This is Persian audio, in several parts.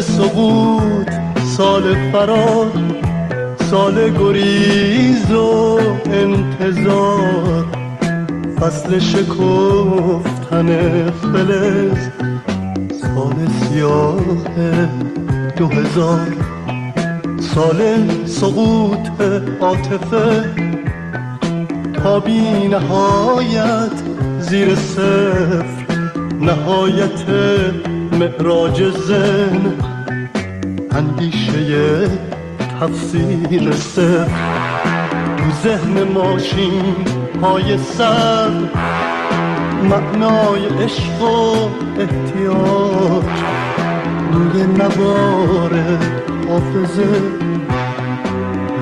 سقوط سال فرار سال گریز و انتظار. فصل شکفتن فلز سال سیاه دو هزار. سال سقوط عاطفه تا بی نهایت زیر صفر. نهایت معراج زن اندیشه تفسیر صفر تو ذهن ماشین های سر. معنای عشق و احتیاج روی نوار حافظه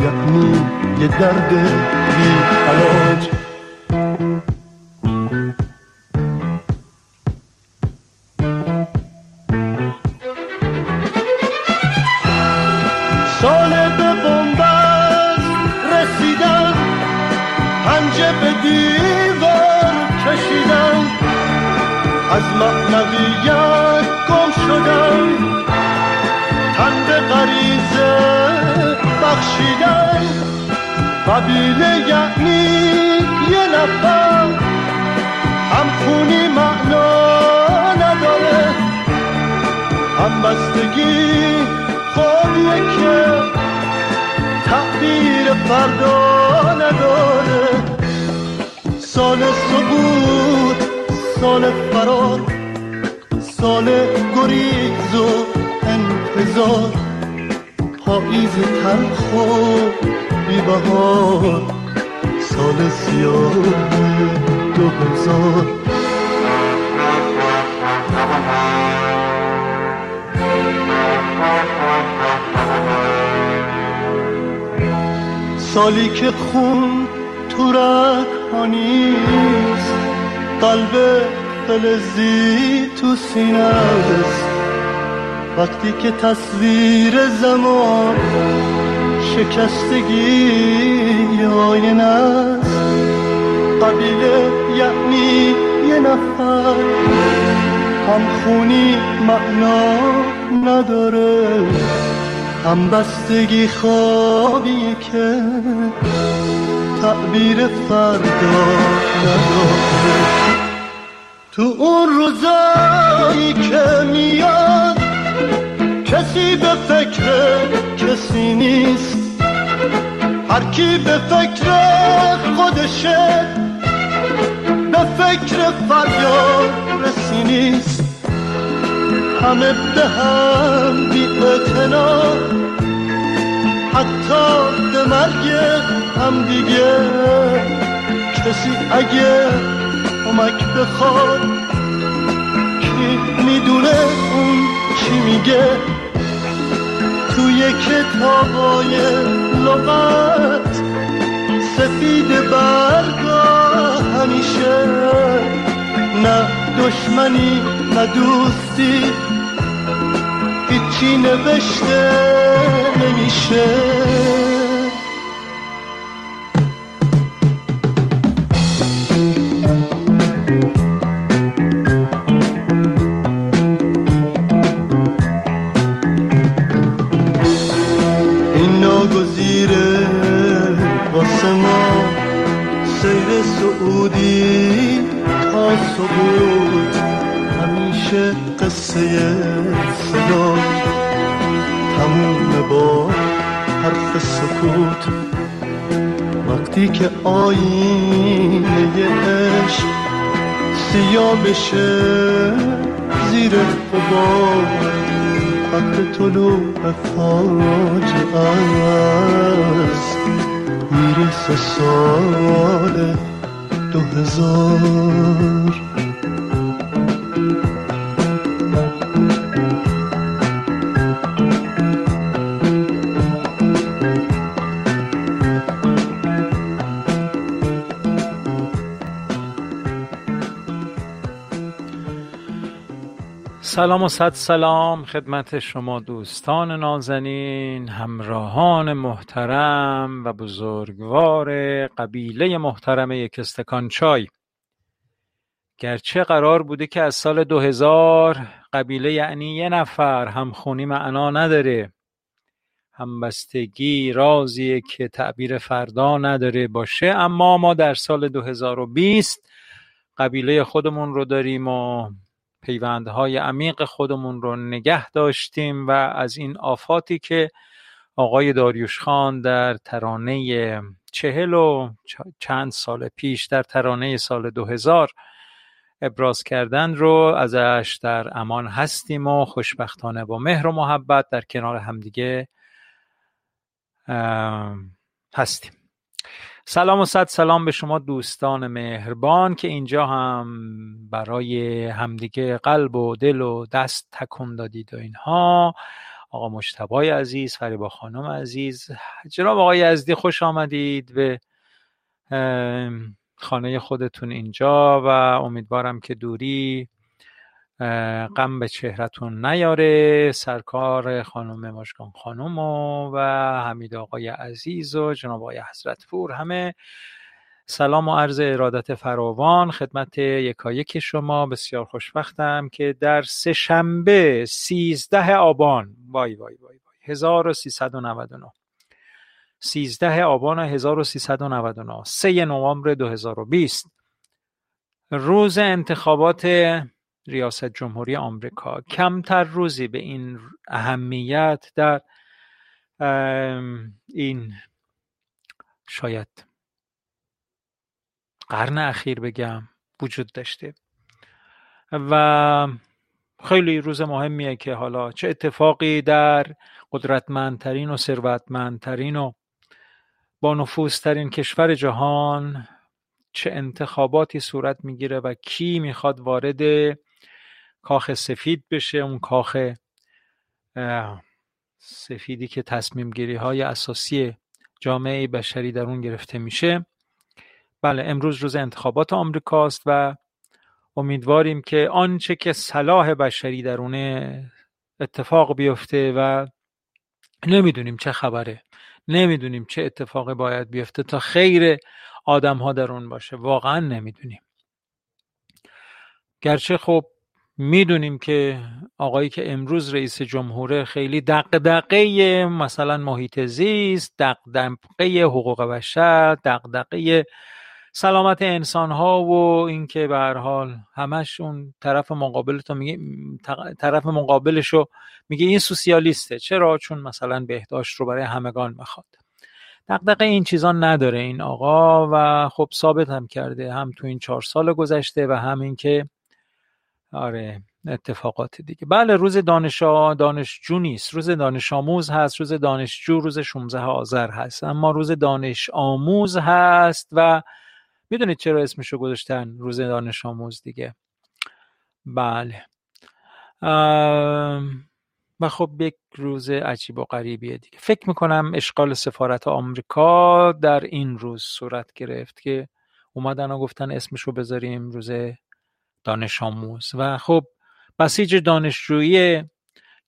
یعنی یه درد بی علاج فردا نداره سال سقوط سال فرار. سال گریز و انتظار. پاییز تلخ و بیبهار. سال سیاه دو هزار سالی که خون تو رگ نیست. قلب فلزی تو سینه است. وقتی که تصویر زمان شکستگی آینه است قبیله یعنی یه نفر. هم خونی معنا نداره. هم بستگی خوابی که تعبیر فردا نداره تو اون روزایی که میاد کسی به فکر کسی نیست. هر کی به فکر خودشه به فکر فریاد رسی نیست. همه به هم بی حتی به مرگ هم دیگه. کسی اگه کمک بخواد کی می‌دونه اون چی میگه؟ توی کتابای لغت سفید برگا همیشه. نه دشمنی نه دوستی هیچی نوشته نمیشه. که آینه عشق سیاه بشه زیر قبار. وقت طلوع فاجعه است می‌رسه سال دو هزار سلام و صد سلام خدمت شما دوستان نازنین همراهان محترم و بزرگوار قبیله محترم یک استکان چای. گرچه قرار بوده که از سال 2000 قبیله یعنی یه نفر همخونی معنا نداره. همبستگی رازیه که تعبیر فردا نداره باشه اما ما در سال 2020 قبیله خودمون رو داریم و پیوندهای عمیق خودمون رو نگه داشتیم و از این آفاتی که آقای داریوش خان در ترانه چهل و چند سال پیش در ترانه سال 2000 ابراز کردن رو ازش در امان هستیم و خوشبختانه با مهر و محبت در کنار همدیگه هستیم. سلام و صد سلام به شما دوستان مهربان که اینجا هم برای همدیگه قلب و دل و دست تکون دادید و اینها. آقا مشتبای عزیز فریبا خانم عزیز. جناب آقای یزدی خوش آمدید به خانه خودتون اینجا و امیدوارم که دوری غم به چهرتون نیاره. سرکار خانم ماشگان خانم و, و حمید آقای عزیز و جناب آقای حضرت پور. همه سلام و عرض ارادت فراوان. خدمت یکایک شما. بسیار خوشبختم که در سه شنبه سیزده آبان وای وای وای وای. 1399 13 آبان 1399 3 نوامبر 2020 روز انتخابات ریاست جمهوری آمریکا. کمتر روزی به این اهمیت در این شاید قرن اخیر بگم وجود داشته. و خیلی روز مهمیه که حالا چه اتفاقی در قدرتمندترین و ثروتمندترین و با نفوذترین کشور جهان چه انتخاباتی صورت می‌گیره و کی می‌خواد وارد کاخ سفید بشه اون کاخ سفیدی که تصمیم گیری های اساسی جامعه بشری در اون گرفته میشه. بله امروز روز انتخابات آمریکاست و امیدواریم که آنچه که صلاح بشری درونه اتفاق بیفته و نمی‌دونیم چه خبره نمی‌دونیم چه اتفاقی باید بیفته تا خیر آدم ها در اون باشه. واقعا نمی‌دونیم. گرچه خب می‌دونیم که آقایی که امروز رئیس جمهوره خیلی دقدقه مثلا محیط زیست دقدقه حقوق بشر دقدقه سلامت انسان ها و اینکه به هر حال همش اون طرف مقابل تو میگه طرف مقابلش رو میگه این سوسیالیسته. چرا؟ چون مثلا بهداشت رو برای همگان می‌خواد. دقدقه این چیزا نداره این آقا و خب ثابت هم کرده. هم تو این چهار سال گذشته و هم این که آره اتفاقات دیگه. بله روز دانش دانشجو نیست. روز دانش آموز هست روز دانشجو روز 16 آذر هست. اما روز دانش آموز هست و می‌دونید چرا اسمشو گذاشتن روز دانش آموز دیگه. بله. و خب یک روز عجیب و غریبیه دیگه. فکر می‌کنم اشغال سفارت آمریکا در این روز صورت گرفت که اومدن و گفتن اسمشو بذاریم روز دانش آموز. و خب بسیج دانشجویی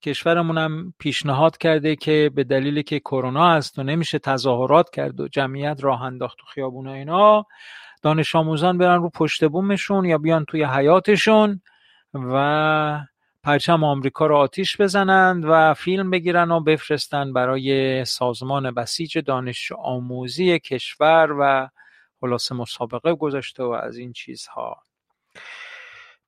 کشورمون هم پیشنهاد کرده که به دلیلی که کرونا هست و نمیشه تظاهرات کرد و جمعیت راه انداخت تو خیابون اینا دانش آموزان برن رو پشت بومشون یا بیان توی حیاتشون و پرچم آمریکا رو آتیش بزنند و فیلم بگیرن و بفرستن برای سازمان بسیج دانش آموزی کشور و خلاصه مسابقه گذاشته و از این چیزها.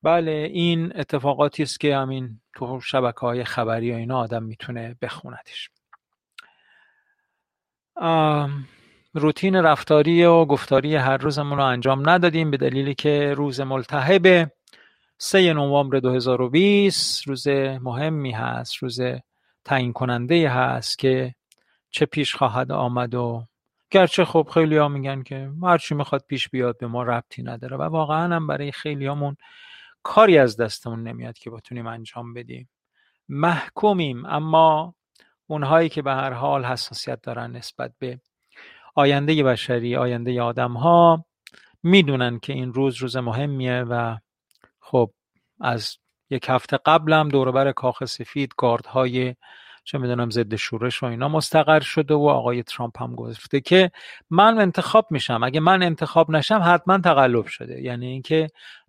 بله این اتفاقاتی است که همین تو شبکه های خبری و اینا آدم می‌تونه بخوندش. روتین رفتاری و گفتاری هر روزمون رو انجام ندادیم به دلیلی که روز ملتهب 3 نوامبر 2020 روز مهمی هست روز تعیین کننده هست که چه پیش خواهد آمد و گرچه خب خیلی ها میگن که هرچی می‌خواد پیش بیاد به ما ربطی نداره و واقعا هم برای خیلی همون کاری از دستمون نمیاد که بتونیم انجام بدیم. محکومیم اما اونهایی که به هر حال حساسیت دارن نسبت به آینده بشری آینده آدم ها می‌دونن که این روز روز مهمیه و خب از یک هفته قبلم دوربر کاخ سفید گاردهای چه می‌دونم ضد شورش و اینا مستقر شده و آقای ترامپ هم گفته که من انتخاب میشم. اگه من انتخاب نشم حتما تقلب شده. یعنی اینکه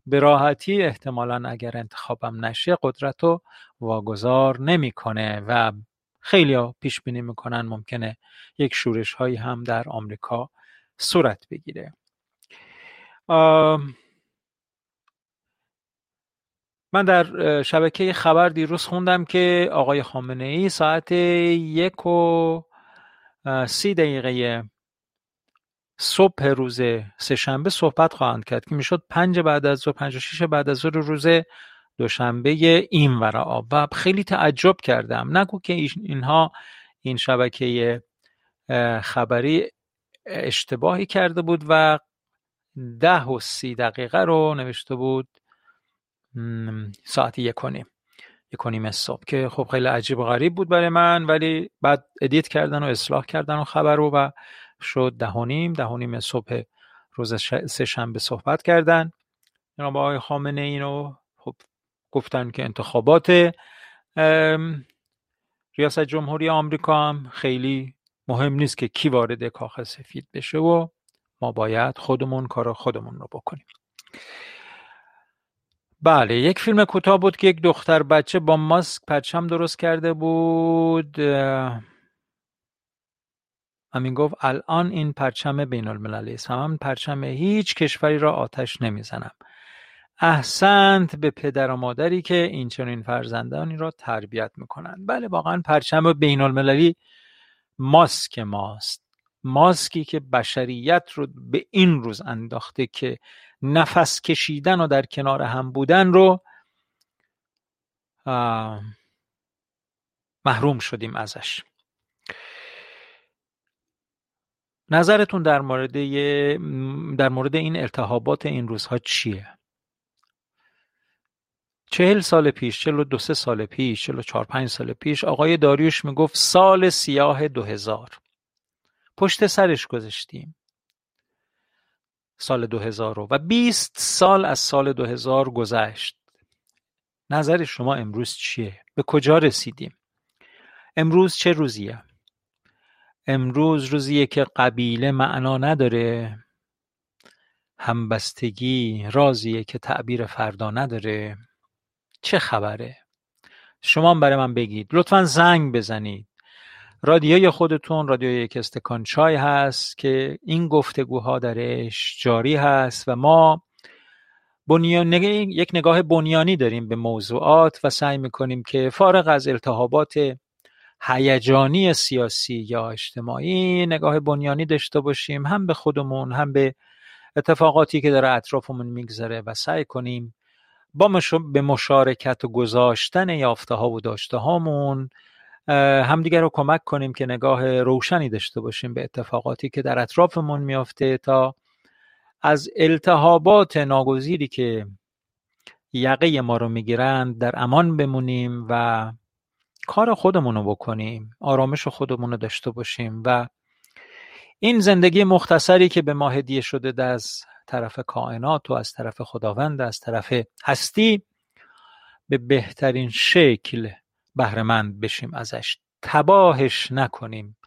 به راحتی احتمالا اگر انتخابم نشه قدرت رو واگذار نمی‌کنه و خیلی پیش بینی می‌کنن ممکنه یک شورش هایی هم در آمریکا صورت بگیره. من در شبکه خبر دیروز خوندم که آقای خامنه ای ساعت یک و سی دقیقه صبح روز سهشنبه صحبت خواهند کرد که می‌شد پنج بعد از ظهر پنج و شیش بعد از ظهر روز دوشنبه این ورا و خیلی تعجب کردم. نگو که اینها این شبکه خبری اشتباهی کرده بود و ده و سی دقیقه رو نوشته بود ساعت یک و نیم صبح که خب خیلی عجیب و غریب بود برای من ولی بعد ادیت کردن و اصلاح کردن و خبر رو و شد ده و نیم ده و نیم صبح روز سه شنبه صحبت کردن. جناب آقای خامنه اینو خب گفتن که انتخابات ریاست جمهوری آمریکا هم خیلی مهم نیست که کی وارد کاخ سفید بشه و ما باید خودمون کار خودمون رو بکنیم. بله یک فیلم کوتاه بود که یک دختر بچه با ماسک پرچم درست کرده بود. همین گفت الان این پرچم بین المللی است. هم پرچم هیچ کشوری را آتش نمی‌زنم. احسنت به پدر و مادری که این چنین فرزندانی را تربیت می‌کنند. بله واقعا پرچم بین المللی ماسک ماست. ماسکی که بشریت رو به این روز انداخته که نفس کشیدن و در کنار هم بودن رو محروم شدیم ازش. نظرتون در مورد در مورد این التهابات این روزها چیه چهل سال پیش چهل و دو سه سال پیش چهل و چهار پنج سال پیش آقای داریوش می‌گفت سال سیاه دو هزار پشت سرش گذاشتیم سال 2000 رو و 20 سال از سال 2000 گذشت نظر شما امروز چیه؟ به کجا رسیدیم؟ امروز چه روزیه؟ امروز روزیه که قبیله معنا نداره. همبستگی رازیه که تعبیر فردا نداره. چه خبره؟ شما برای من بگید. لطفا زنگ بزنید. رادیوی خودتون رادیوی یک استکان چای هست که این گفتگوها درش جاری هست و ما بنیان... یک نگاه بنیانی داریم به موضوعات و سعی می‌کنیم که فارغ از التهابات هیجانی سیاسی یا اجتماعی نگاه بنیانی داشته باشیم هم به خودمون هم به اتفاقاتی که در اطرافمون میگذره و سعی کنیم با به مشارکت و گذاشتن یافته ها و داشته هامون همدیگر رو کمک کنیم که نگاه روشنی داشته باشیم به اتفاقاتی که در اطرافمون میافته تا از التهابات ناگزیری که یقه ما رو می‌گیرند در امان بمونیم و کار خودمون رو بکنیم آرامش خودمون رو داشته باشیم و این زندگی مختصری که به ما هدیه شده از طرف کائنات و از طرف خداوند از طرف هستی به بهترین شکل بهرهمند بشیم ازش تباهش نکنیم.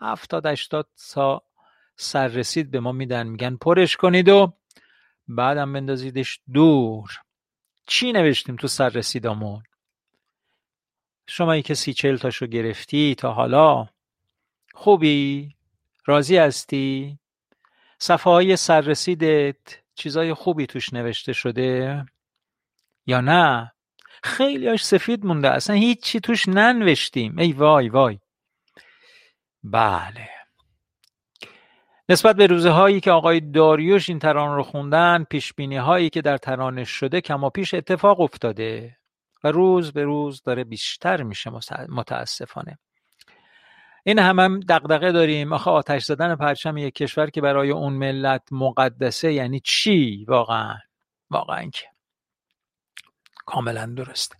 هفتاد هشتاد سا سر رسید به ما میدن میگن پرش کنید و بعدم بندازیدش دور. چی نوشتیم تو سر شما که سی چل تاشو گرفتی تا حالا خوبی؟ راضی هستی؟ صفحه های سررسیدت چیزای خوبی توش نوشته شده؟ یا نه؟ خیلیاش سفید مونده اصلا هیچی توش ننوشتیم. ای وای وای. بله. نسبت به روزه هایی که آقای داریوش این ترانه رو خوندن پیش بینی هایی که در ترانه شده کما پیش اتفاق افتاده. و روز به روز داره بیشتر میشه متاسفانه. این هم هم دقدقه داریم. آخه آتش زدن پرچم یک کشور که برای اون ملت مقدسه یعنی چی؟ واقعا واقعا که. کاملا درسته.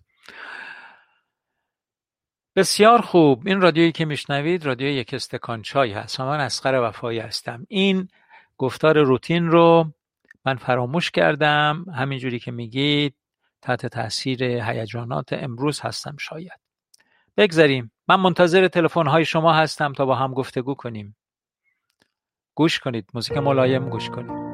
بسیار خوب. این رادیویی که میشنوید رادیو یک استکان چای هست. من اسقر وفایی هستم. این گفتار روتین رو من فراموش کردم. همینجوری که میگید تحت تاثیر هیجانات امروز هستم شاید. بگذاریم من منتظر تلفن های شما هستم تا با هم گفتگو کنیم. گوش کنید. موزیک ملایم گوش کنید.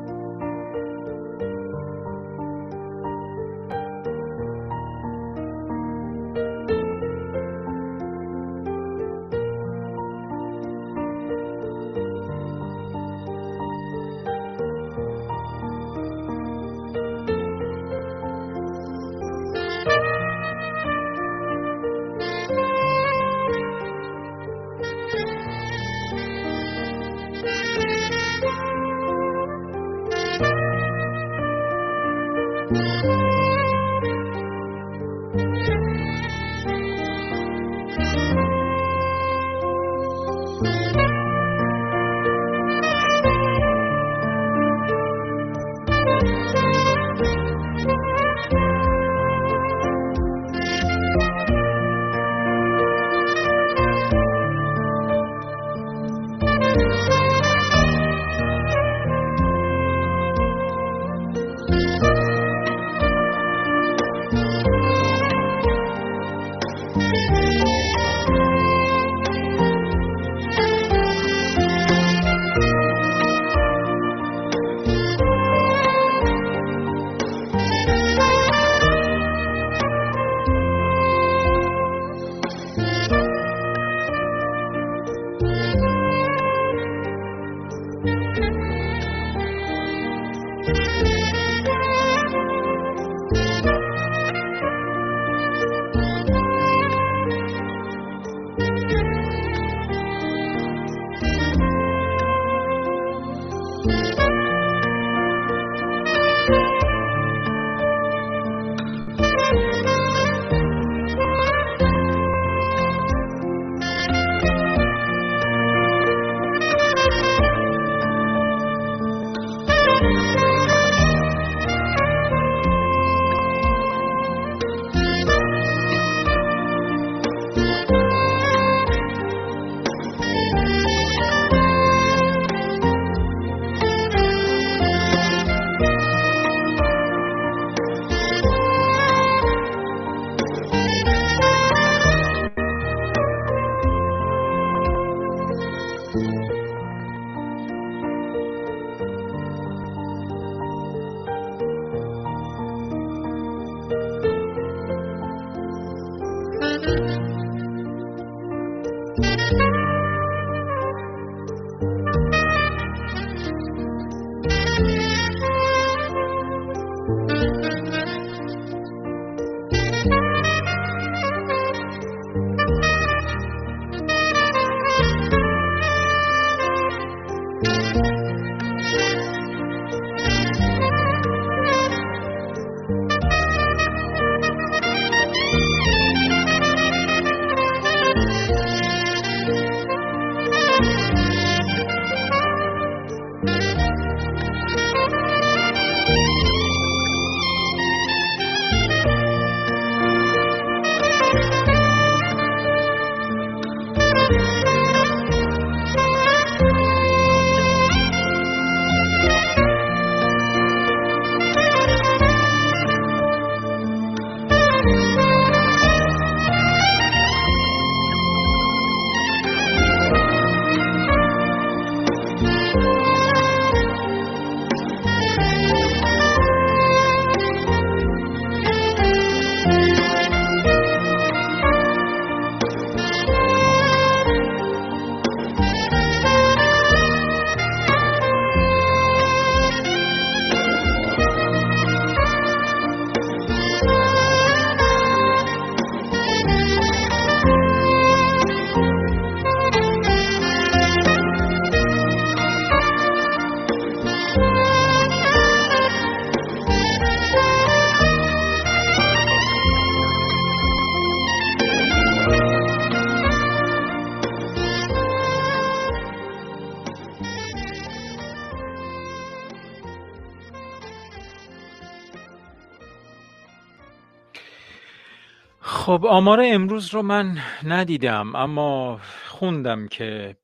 خب آمار امروز رو من ندیدم اما خوندم که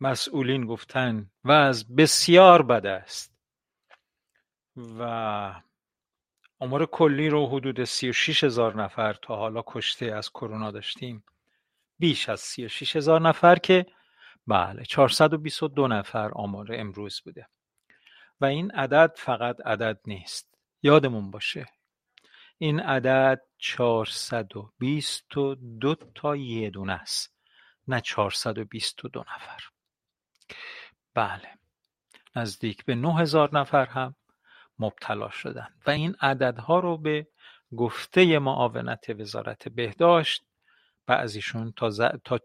مسئولین گفتن و از بسیار بد است و آمار کلی رو حدود 36 هزار نفر تا حالا کشته از کرونا داشتیم بیش از 36 هزار نفر که بله 422 نفر آمار امروز بوده. و این عدد فقط عدد نیست. یادمون باشه این عدد 422 تا یه دونه است نه 422 نفر. بله نزدیک به 9000 نفر هم مبتلا شدن و این عددها رو به گفته معاونت وزارت بهداشت بعضیشون تا,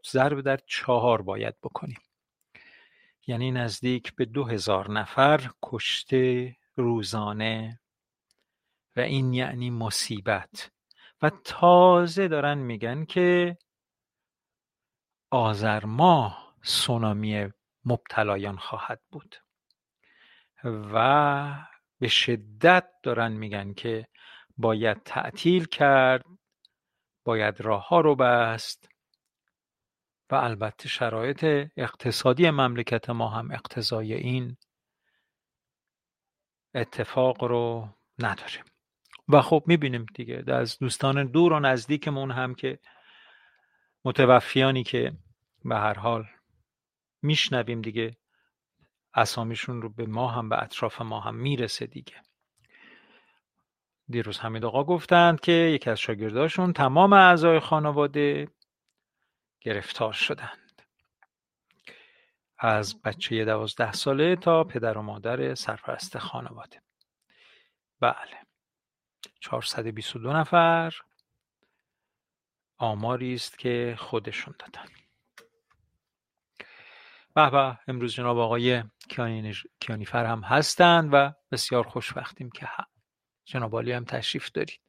ضرب در چهار باید بکنیم. یعنی نزدیک به دو هزار نفر کشته روزانه و این یعنی مصیبت. و تازه دارن میگن که آذر ماه سونامی مبتلایان خواهد بود. و به شدت دارن میگن که باید تعطیل کرد باید راه ها رو بست و البته شرایط اقتصادی مملکت ما هم اقتضای این اتفاق رو نداریم و خب می‌بینیم دیگه از دوستان دور و نزدیکمون هم که متوفیانی که به هر حال میشنویم دیگه اسامیشون رو به ما هم به اطراف ما هم می‌رسه دیگه. دیروز حمید آقا گفتند که یکی از شاگرداشون تمام اعضای خانواده گرفتار شدند. از بچه دوازده ساله تا پدر و مادر سرپرست خانواده. بله. 422 نفر آماری است که خودشون دادن. به به امروز جناب آقای کیانیفر هم هستند و بسیار خوشبختیم که هم. جناب عالی هم تشریف دارید.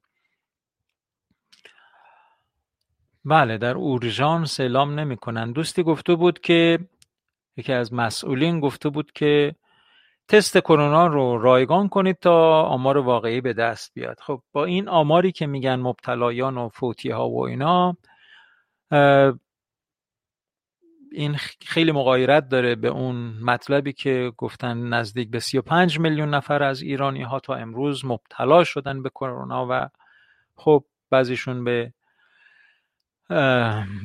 بله در اورژانس اعلام نمی‌کنن دوستی گفته بود که یکی از مسئولین گفته بود که تست کرونا رو رایگان کنید تا آمار واقعی به دست بیاد. خب با این آماری که میگن مبتلایان و فوتی ها و اینا این خیلی مغایرت داره به اون مطلبی که گفتن نزدیک به 35 میلیون نفر از ایرانی ها تا امروز مبتلا شدن به کرونا و خب بعضیشون به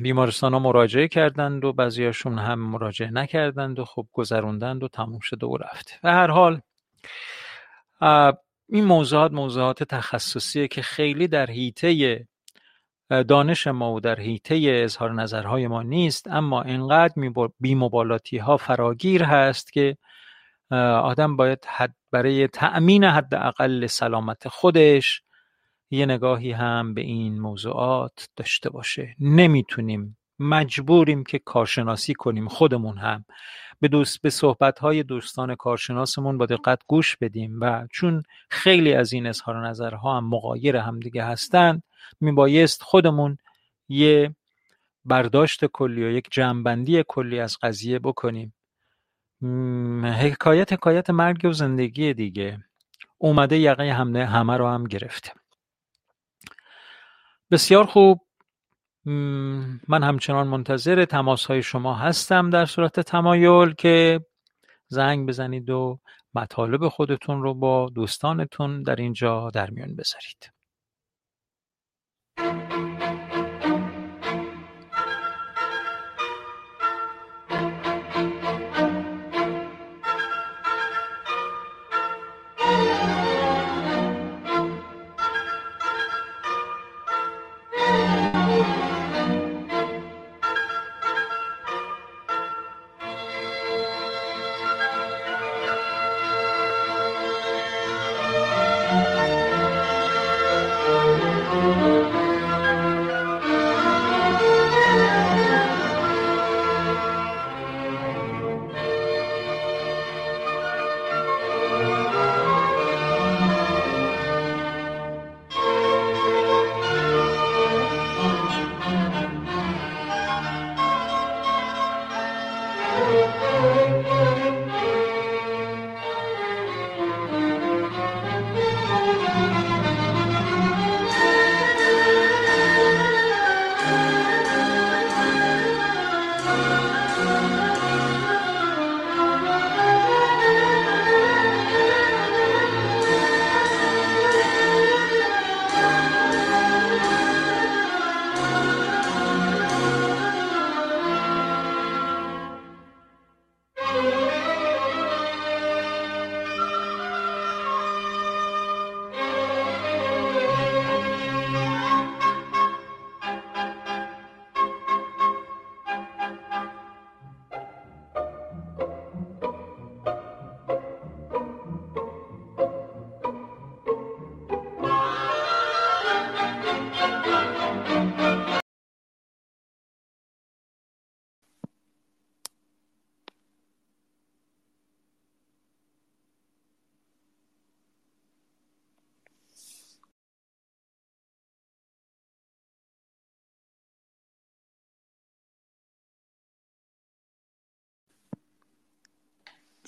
بیمارستان ها مراجعه کردند و بعضیاشون هم مراجعه نکردند و خب گذروندند و تموم شده و رفته و هر حال این موضوعات موضوعات تخصصیه که خیلی در حیطه دانش ما و در حیطه اظهار نظرهای ما نیست اما انقدر بیمبالاتی ها فراگیر هست که آدم باید حد برای تأمین حداقل سلامت خودش یه نگاهی هم به این موضوعات داشته باشه. نمی‌تونیم مجبوریم که کارشناسی کنیم خودمون هم. به دوست به صحبت دوستان کارشناسمون با دقت گوش بدیم و چون خیلی از این اظهار نظرها هم مغایر همدیگه هستند میبایست خودمون یه برداشت کلی و یک جمعبندی کلی از قضیه بکنیم. حکایت حکایت مرگ و زندگی دیگه اومده یقه همه همه رو هم گرفته. بسیار خوب. من همچنان منتظر تماس های شما هستم در صورت تمایل که زنگ بزنید و مطالب خودتون رو با دوستانتون در اینجا در میان بذارید.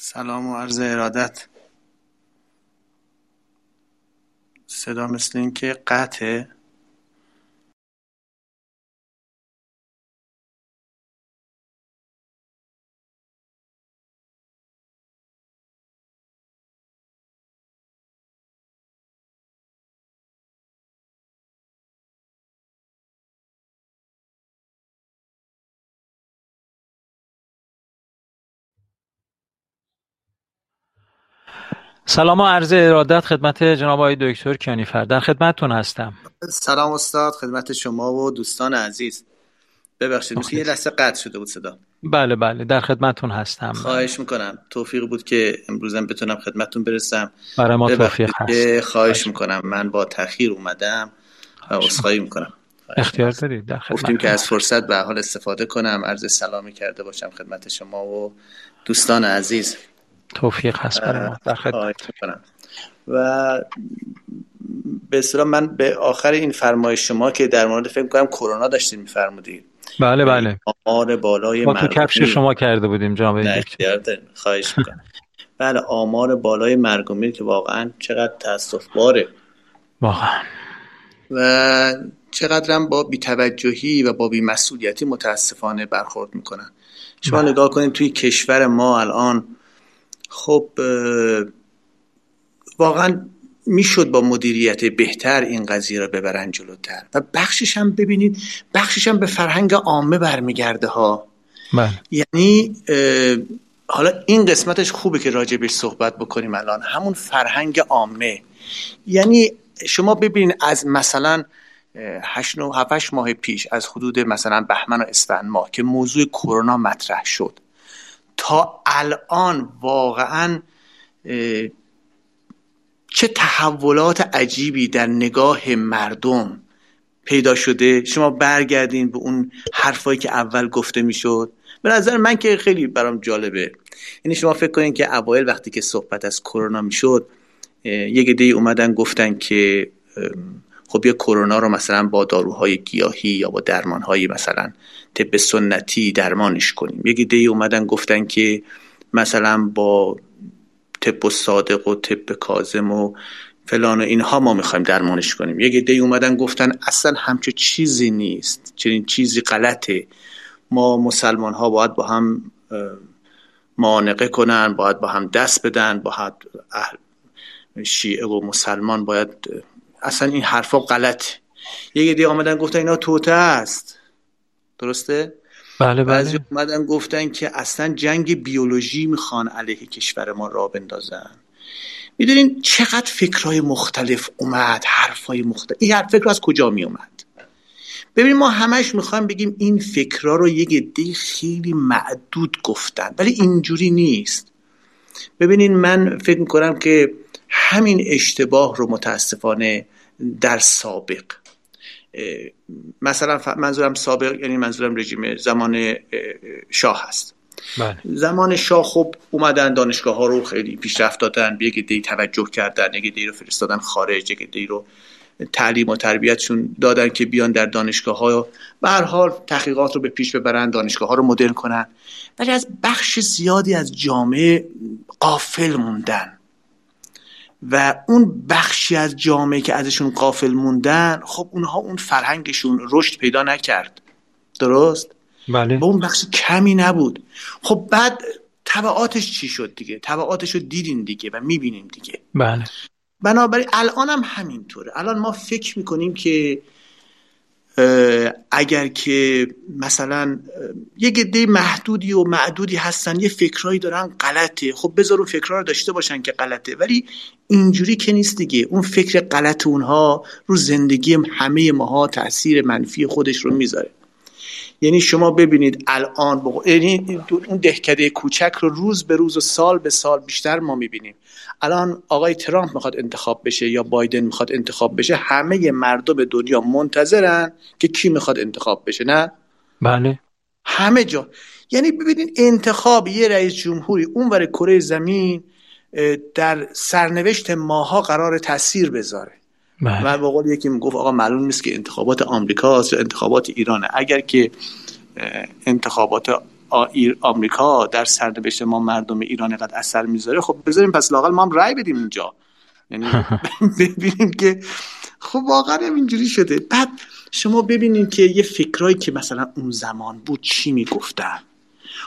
سلام و عرض ارادت. صدا مثل این که قطعه. سلام و عرض ارادت خدمت جناب آقای دکتر کیانیفر. در خدمتتون هستم. سلام استاد خدمت شما و دوستان عزیز. ببخشید مثل یه لحظه قطع شده بود صدا. بله بله در خدمتتون هستم. خواهش می‌کنم. توفیق بود که امروزم بتونم خدمتتون برسم. برای ما توفیق هست. خواهش می‌کنم. من با تاخیر اومدم و عذرخواهی می‌کنم. اختیار دارید در خدمت. گفتیم که از فرصت به حال استفاده کنم. عرض سلامی کرده باشم خدمت شما و دوستان عزیز. توفیق هست برای ما در خدمت و به اصطلاح من به آخر این فرمایش شما که در مورد فکر کنم کرونا داشتین میفرمودید. بله بله. آمار بالای ما تو کفش شما کرده بودیم جناب خواهش می‌کنم. بله آمار بالای مرگ که واقعا چقدر تاسف باره واقعا. و چقدر هم با بیتوجهی و با بیمسئولیتی متاسفانه برخورد می‌کنن. شما نگاه کنید توی کشور ما الان خب واقعا می‌شد با مدیریت بهتر این قضیه را ببرن جلوتر. و بخشش هم ببینید بخشش هم به فرهنگ عامه برمیگرده ها. بله. یعنی حالا این قسمتش خوبه که راجبش صحبت بکنیم الان. همون فرهنگ عامه. یعنی شما ببینید از مثلا هشت نو هفتش ماه پیش از حدود مثلا بهمن و اسفند ماه که موضوع کرونا مطرح شد. تا الان واقعا چه تحولات عجیبی در نگاه مردم پیدا شده. شما برگردین به اون حرفایی که اول گفته می‌شد. به نظر من که خیلی برام جالبه. یعنی شما فکر کنین که اوایل وقتی که صحبت از کرونا می‌شد یک دی اومدن گفتن که خب یه کرونا رو مثلا با داروهای گیاهی یا با درمانهای مثلا طب سنتی درمانش کنیم. یک دی اومدن گفتن که مثلا با طب صادق و طب کازم و فلان و اینها ما می‌خوایم درمانش کنیم. یک دی اومدن گفتن اصلا همچه چیزی نیست چنین چیزی غلطه. ما مسلمان ها باید با هم معانقه کنن باید با هم دست بدن باید اهل شیعه و مسلمان باید اصلا این حرفا غلط یه دی آمدن گفتن اینا توته است. درسته؟ بله بعضی بله اومدن گفتن که اصلا جنگ بیولوژی می‌خوان علیه کشور ما را بندازن. می‌دونین چقدر فکرهای مختلف اومد حرفای مختلف. این هر فکر از کجا می اومد ببین ما همش می‌خوایم بگیم این فکرها رو یک عده خیلی معدود گفتن ولی اینجوری نیست. ببینین من فکر می‌کنم که همین اشتباه رو متاسفانه در سابق. مثلا منظورم سابق یعنی منظورم رژیم زمان شاه هست. بله. زمان شاه خب اومدن دانشگاه ها رو خیلی پیشرفت دادن به یک دی توجه کردن یک دی رو فرستادن خارج یک دی رو تعلیم و تربیتشون دادن که بیان در دانشگاه ها به هر حال تحقیقات رو به پیش ببرن دانشگاه ها رو مدرن کنن. ولی از بخش زیادی از جامعه قافل موندن. و اون بخشی از جامعه که ازشون قافل موندن خب اونها اون فرهنگشون رشد پیدا نکرد. درست؟ بله. با اون بخش کمی نبود. خب بعد طبعاتش چی شد دیگه؟ طبعاتش رو دیدین دیگه و می‌بینیم دیگه. بله. بنابراین الان هم همینطوره. الان ما فکر می‌کنیم که اگر که مثلا یک عده محدودی و معدودی هستن یه فکرهایی دارن غلطه. خب بذار اون فکرها رو داشته باشن که غلطه. ولی اینجوری که نیست دیگه. اون فکر غلط اونها رو زندگی همه ماها تاثیر منفی خودش رو می‌ذاره. یعنی شما ببینید الان بقو... یعنی اون دهکده کوچک رو روز به روز و سال به سال بیشتر ما می‌بینیم. الان آقای ترامپ می‌خواد انتخاب بشه یا بایدن می‌خواد انتخاب بشه همه مردم دنیا منتظرن که کی می‌خواد انتخاب بشه نه؟ بله. همه جا. یعنی ببینید انتخاب یه رئیس جمهوری اونور کره زمین در سرنوشت ماها قرار تاثیر بذاره. بله. و به قول یکی می‌گفت آقا معلوم نیست که انتخابات آمریکاست یا انتخابات ایرانه. اگر که انتخابات آمریکا در سرنوشت ما مردم ایران قد اثر می‌ذاره خب بذاریم پس لاقل ما هم رأی بدیم اینجا. یعنی ببینیم که خب واقعا اینجوری شده. بعد شما ببینید که یه فکرایی که مثلا اون زمان بود چی می‌گفتن؟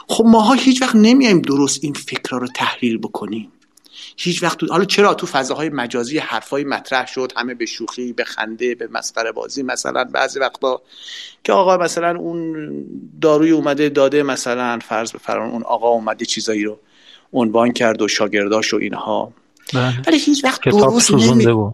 خب ماها هیچ وقت نمیایم درست این فکرها رو تحلیل بکنیم. هیچ وقت حالا چرا تو فضاهای مجازی حرفای مطرح شد؟ همه به شوخی به خنده به مسخره بازی مثلا بعضی وقتا که آقا مثلا اون داروی اومده داده مثلا فرض بفرمایید اون آقا اومده چیزایی رو عنوان کرد و شاگرداش و اینها. بله. ولی هیچ وقت درست نمی...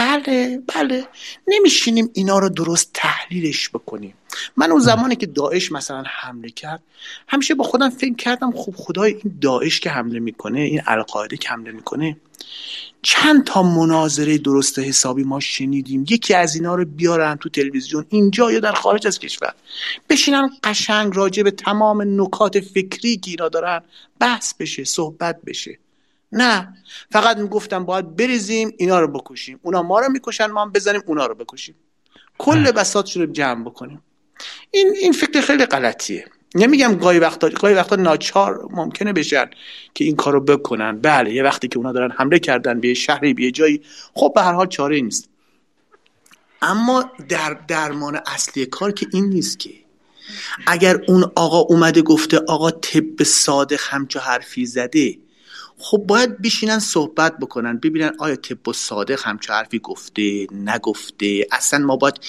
بله بله. نمیشینیم اینا رو درست تحلیلش بکنیم. من اون زمانی که داعش مثلا حمله کرد همیشه با خودم فکر کردم خب خدای این داعش که حمله می‌کنه این القاعده که حمله می‌کنه چند تا مناظره درست حسابی ما شنیدیم. یکی از اینا رو بیارن تو تلویزیون. اینجا یا در خارج از کشور. بشینن قشنگ راجع به تمام نکات فکری که اینا دارن بحث بشه صحبت بشه. نه. فقط می‌گفتم باید بریزیم اینا رو بکشیم. اونا ما رو می‌کشن ما هم بزنیم اونا رو بکشیم. کل بساط رو جمع بکنیم. این این فکر خیلی غلطیه. نمیگم گاهی وقتا گاهی وقتا ناچار ممکنه بشن که این کارو بکنن. بله یه وقتی که اونا دارن حمله کردن به شهری به جایی خب به هر حال چاره نیست. اما در درمان اصلی کار که این نیست که. اگر اون آقا اومده گفته آقا طب صادق همچو حرفی زده خب باید بشینن صحبت بکنن ببینن آیا طب و صادق همچه حرفی گفته نگفته اصلا ما باید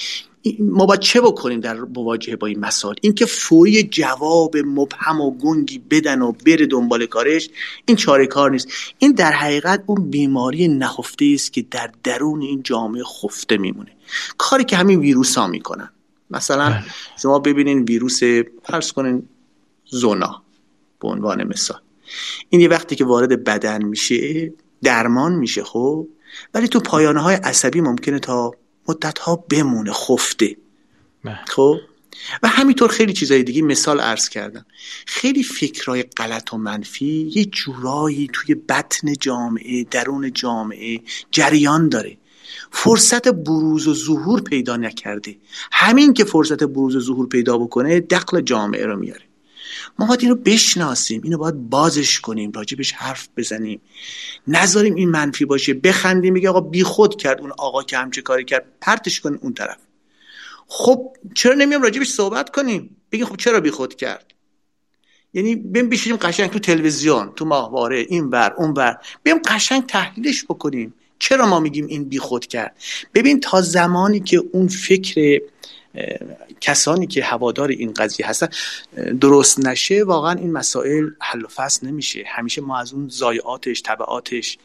ما باید چه بکنیم در مواجهه با این مسائل؟ اینکه فوری جواب مبهم و گنگی بدن و بره دنبال کارش این چاره کار نیست. این در حقیقت اون بیماری نهفته است که در درون این جامعه خفته میمونه. کاری که همین ویروس ها می‌کنن. مثلا بله. شما ببینین ویروس فرض کنین زونا به عنوان مثال. این یه وقتی که وارد بدن میشه درمان میشه خب؟ ولی تو پایانه های عصبی ممکنه تا مدت ها بمونه خفته. خب؟ و همینطور خیلی چیزای دیگه مثال عرض کردم. خیلی فکرهای غلط و منفی یه جورایی توی بطن جامعه درون جامعه جریان داره. فرصت بروز و ظهور پیدا نکرده. همین که فرصت بروز و ظهور پیدا بکنه دقل جامعه رو میاره. ما باید اینو بشناسیم اینو باید بازش کنیم راجبش حرف بزنیم. نذاریم این منفی باشه بخندیم میگه آقا بی خود کرد اون آقا که همچه کاری کرد پرتش کن اون طرف. خب چرا نمیام راجبش صحبت کنیم؟ بگیم خب چرا بی خود کرد؟ یعنی بیم بشینیم قشنگ تو تلویزیون تو ماهواره این ور اون ور بیم قشنگ تحلیلش بکنیم. چرا ما میگیم این بی خود کرد؟ ببین تا زمانی که اون فکر کسانی که هوادار این قضیه هستن درست نشه واقعا این مسائل حل و فصل نمیشه. همیشه ما از اون زایعاتش طبعاتش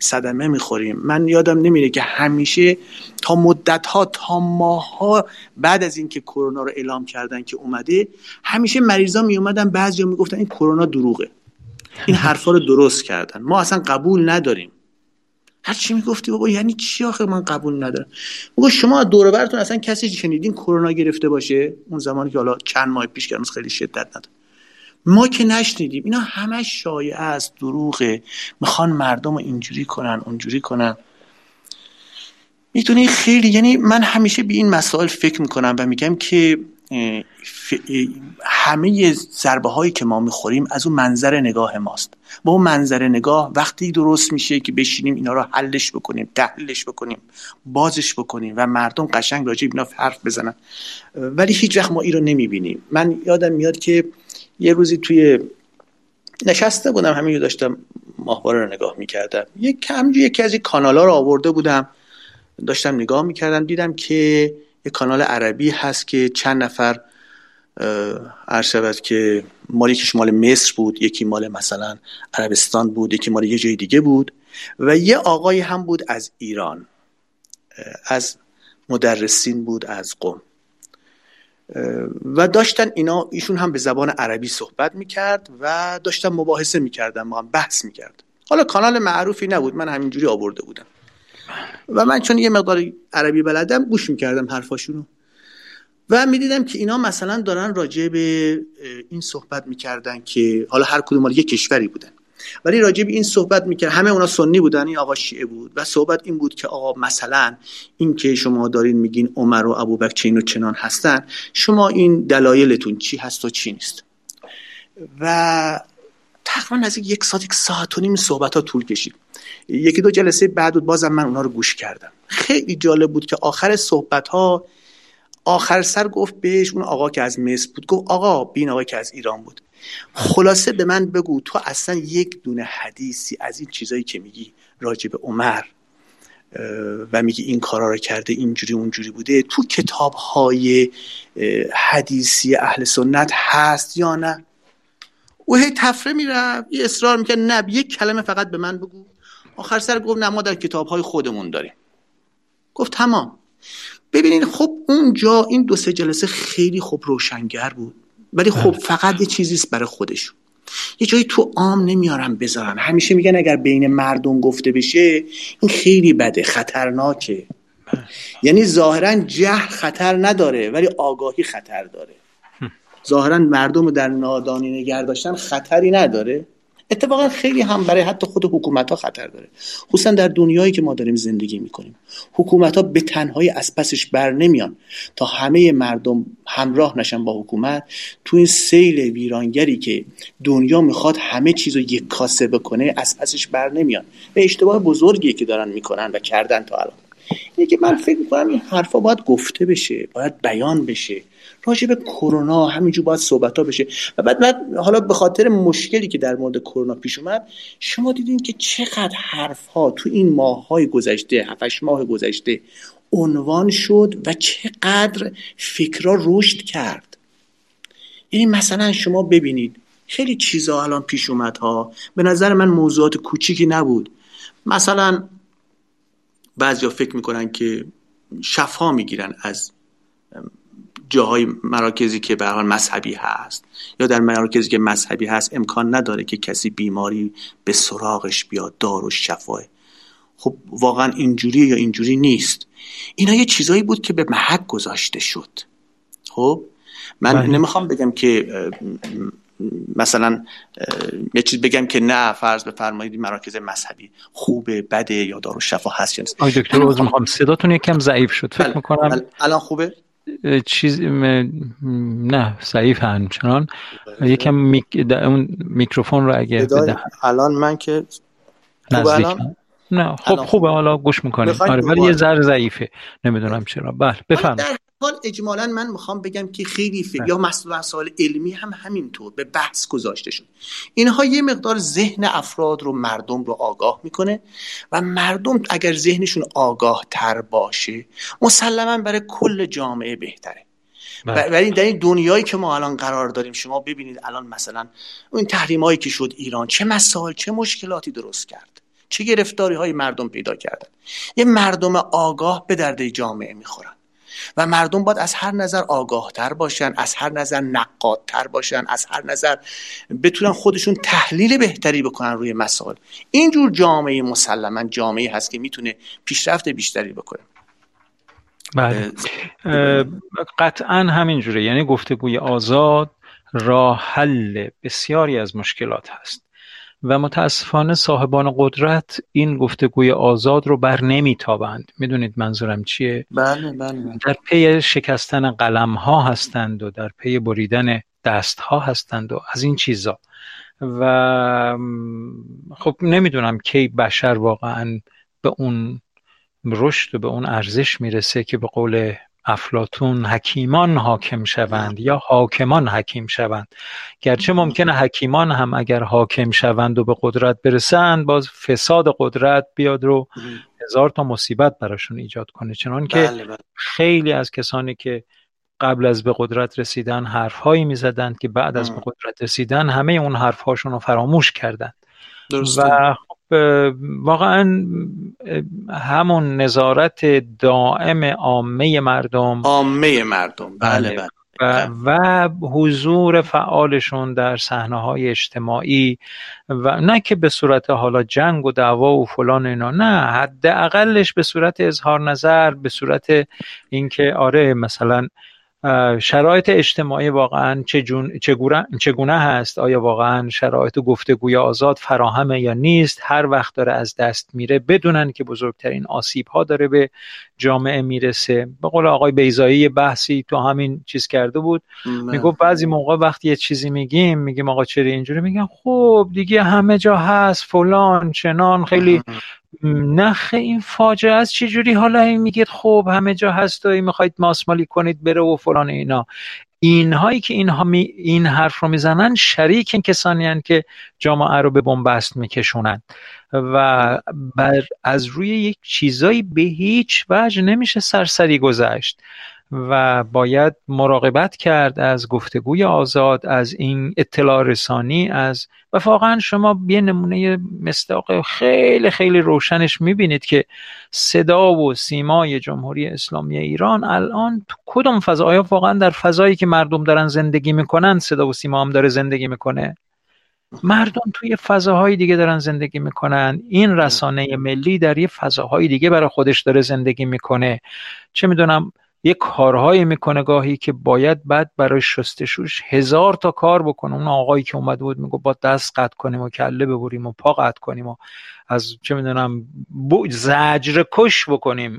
صدمه می‌خوریم. من یادم نمیره که همیشه تا مدت ها تا ماه ها بعد از اینکه کرونا رو اعلام کردن که اومده همیشه مریضا می اومدن بعضیا می‌گفتن این کرونا دروغه. این حرفا رو درست کردن. ما اصلا قبول نداریم. هر چی می‌گفتی بابا یعنی چی آخه؟ من قبول ندارم. بابا شما دور براتون اصلا کسی شنیدین کرونا گرفته باشه؟ اون زمانی که حالا چند ماه پیش که خیلی شدت نداره. ما که نشنیدیم. اینا همه شایعه است دروغه. می‌خوان مردم رو اینجوری کنن اونجوری کنن. می‌تونی خیلی یعنی من همیشه به این مسائل فکر می‌کنم و میگم که همه ضربه هایی که ما می‌خوریم از اون منظر نگاه ماست. با اون منظر نگاه وقتی درست میشه که بشینیم اینا رو حلش بکنیم تحلیلش بکنیم بازش بکنیم و مردم قشنگ راجع اینا حرف بزنن. ولی هیچ وقت ما این رو نمی‌بینیم. من یادم میاد که یه روزی توی نشسته بودم همین داشتم ماهواره رو نگاه می‌کردم. یک همجور یکی از این کانال ها رو آورده بودم. داشتم نگاه می‌کردم دیدم که یه کانال عربی هست که چند نفر عرض شود که مال یکیش مال مصر بود یکی مال مثلا عربستان بود یکی مال یه جای دیگه بود و یه آقای هم بود از ایران از مدرسین بود از قوم. و داشتن اینا ایشون هم به زبان عربی صحبت می‌کرد و داشتن مباحثه می‌کردن ما هم بحث می‌کرد. حالا کانال معروفی نبود من همینجوری آورده بودم. و من چون یه مقدار عربی بلدم گوش می‌کردم حرفاشونو. و می‌دیدم که اینا مثلا دارن راجع به این صحبت می‌کردن که حالا هر کدوم مال یه کشوری بودن. ولی راجع به این صحبت می‌کرد. همه اونا سنی بودن این آقا شیعه بود. و صحبت این بود که آقا مثلا این که شما دارین میگین عمر و ابوبکر چین و چنان هستن شما این دلایلتون چی هست و چی نیست؟ و تقریبا نزدیک یک ساعت یک ساعت و نیم صحبت ها طول کشید. یکی دو جلسه بعد بود بازم من اونا رو گوش کردم. خیلی جالب بود که آخر صحبت ها آخر سر گفت بهش اون آقا که از مصر بود گفت آقا بین آقا که از ایران بود. خلاصه به من بگو تو اصلا یک دونه حدیثی از این چیزایی که میگی راجع به عمر و میگی این کارا رو کرده اینجوری اونجوری بوده تو کتاب های حدیثی اهل سنت هست یا نه؟ او هی تفره میره یه اصرار می‌کنه نه یک کلمه فقط به من بگو. آخر سر گفت نه ما در کتاب های خودمون داریم. گفت تمام. ببینید خب اونجا این دو سه جلسه خیلی خوب روشنگر بود. ولی خب بله. فقط یه چیزیست برای خودشون. یه جایی تو عام نمیارم بذارن. همیشه میگن اگر بین مردم گفته بشه این خیلی بده خطرناکه. یعنی ظاهرا جهل خطر نداره ولی آگاهی خطر داره. ظاهرا مردم رو در نادانی نگه داشتن خطری نداره. اتفاقا خیلی هم برای حتی خود حکومت ها خطر داره. خصوصا در دنیایی که ما داریم زندگی می‌کنیم. حکومت ها به تنهایی از پسش بر نمیان تا همه مردم همراه نشن با حکومت. تو این سیل ویرانگری که دنیا می‌خواد همه چیز رو یک کاسه بکنه از پسش بر نمیان. به اشتباه بزرگی که دارن می‌کنن و کردن تا الان. اینه من فکر می‌کنم این حرفا باید گفته بشه باید بیان بشه. راجع به کرونا همینجور باید صحبت ها بشه. و بعد, بعد حالا به خاطر مشکلی که در مورد کرونا پیش اومد شما دیدین که چقدر حرف ها تو این ماه های گذشته 7 ماه گذشته عنوان شد و چقدر فکرها رشد کرد؟ یعنی مثلا شما ببینید خیلی چیزها الان پیش اومد ها به نظر من موضوعات کوچیکی نبود. مثلا بعضیا فکر می‌کنن که شفا می‌گیرن از جاهای مراکزی که به حال مذهبی هست یا در مراکزی که مذهبی هست امکان نداره که کسی بیماری به سراغش بیاد دار و شفاه. خب واقعا اینجوری یا اینجوری نیست. اینا یه چیزایی بود که به محک گذاشته شد. خب؟ من بله. نمی‌خوام بگم که مثلا یه چیز بگم که نه فرض بفرمایید مراکز مذهبی خوبه بده یا دارو شفا هست یا نیست. آی دکتر می‌خوام. صداتون یکم ضعیف شد. فکر بله. می‌کنم بله. الان خوبه؟ چیز نه ضعیف همچنان. یکم میک... اون میکروفون رو اگه الان من که الان؟ نه خب خوبه. حالا گوش می‌کنیم. آره ولی یه ذره ضعیفه. نمی‌دونم چرا. بله بفرمایید. حال اجمالا من می‌خوام بگم که خیلی فکر. یا مسائل علمی هم همینطور به بحث گذاشته شد. اینها یه مقدار ذهن افراد رو مردم رو آگاه می‌کنه و مردم اگر ذهنشون آگاه تر باشه مسلما برای کل جامعه بهتره. ولی در این دنیایی که ما الان قرار داریم شما ببینید الان مثلا این تحریم هایی که شد ایران چه مسائل چه مشکلاتی درست کرد؟ چه گرفتاری های مردم پیدا کردن؟ یه مردم آگاه به درد جامعه می‌خورن. و مردم باید از هر نظر آگاهتر باشن از هر نظر نقادتر باشن از هر نظر بتونن خودشون تحلیل بهتری بکنن روی مسائل. اینجور جامعه مسلما جامعه هست که می‌تونه پیشرفت بیشتری بکنه. بله. قطعا همینجوره. یعنی گفتگوی آزاد راه حل بسیاری از مشکلات هست. و متاسفانه صاحبان قدرت این گفتگوی آزاد رو بر نمیتابند. می‌دونید منظورم چیه؟ بله بله, بله. در پی شکستن قلم ها هستند و در پی بریدن دست ها هستند و از این چیزا. و خب نمی‌دونم کی بشر واقعا به اون رشد و به اون ارزش می‌رسه که به قول افلاتون حکیمان حاکم شوند یا حاکمان حکیم شوند. گرچه ممکنه حکیمان هم اگر حاکم شوند و به قدرت برسند باز فساد قدرت بیاد رو هزار تا مصیبت براشون ایجاد کنه. چنان که بله، بله. خیلی از کسانی که قبل از به قدرت رسیدن حرفهایی می‌زدند که بعد از به قدرت رسیدن همه اون حرفهاشون رو فراموش کردند. و واقعا همون نظارت دائم عامه مردم. عامه مردم. بله بله, بله. و, و حضور فعالشون در صحنه های اجتماعی و نه که به صورت حالا جنگ و دعوا و فلان اینا نه حداقلش به صورت اظهار نظر به صورت اینکه آره مثلا شرایط اجتماعی واقعا چگونه هست؟ آیا واقعا شرایط گفتگوی آزاد فراهمه یا نیست؟ هر وقت داره از دست میره بدونن که بزرگترین آسیب ها داره به جامعه می‌رسه. به قول آقای بیزایی بحثی تو همین چیز کرده بود. می‌گفت بعضی موقع وقتی یه چیزی میگیم میگیم آقا چرا اینجوری؟ میگن خب دیگه همه جا هست فلان چنان خیلی نخ این فاجعه است چجوری حالا این میگید خب همه جا هست و می‌خواید ماسمالی کنید بره و فلان اینا. اینهایی که اینها این حرف رو می‌زنن شریک این کسانی هن که جامعه رو به بنبست میکشونن. و بر از روی یک چیزایی به هیچ وجه نمیشه سرسری گذشت. و باید مراقبت کرد از گفتگوی آزاد از این اطلاع رسانی از و واقعا شما یه نمونه مستاق خیلی خیلی روشنش می‌بینید که صدا و سیمای جمهوری اسلامی ایران الان تو کدوم فضا؟ آیا واقعا در فضایی که مردم دارن زندگی می‌کنن صدا و سیما هم داره زندگی می‌کنه؟ مردم توی فضاهای دیگه دارن زندگی می‌کنن. این رسانه ملی در یه فضاهای دیگه برای خودش داره زندگی می‌کنه. چه می‌دونم یه کارهایی می‌کنه گاهی که باید بعد برای شستشوش هزار تا کار بکنه. اون آقایی که اومده بود میگو با دست قطع کنیم و کله ببریم و پا قطع کنیم و از چه می‌دونم زجر کش بکنیم.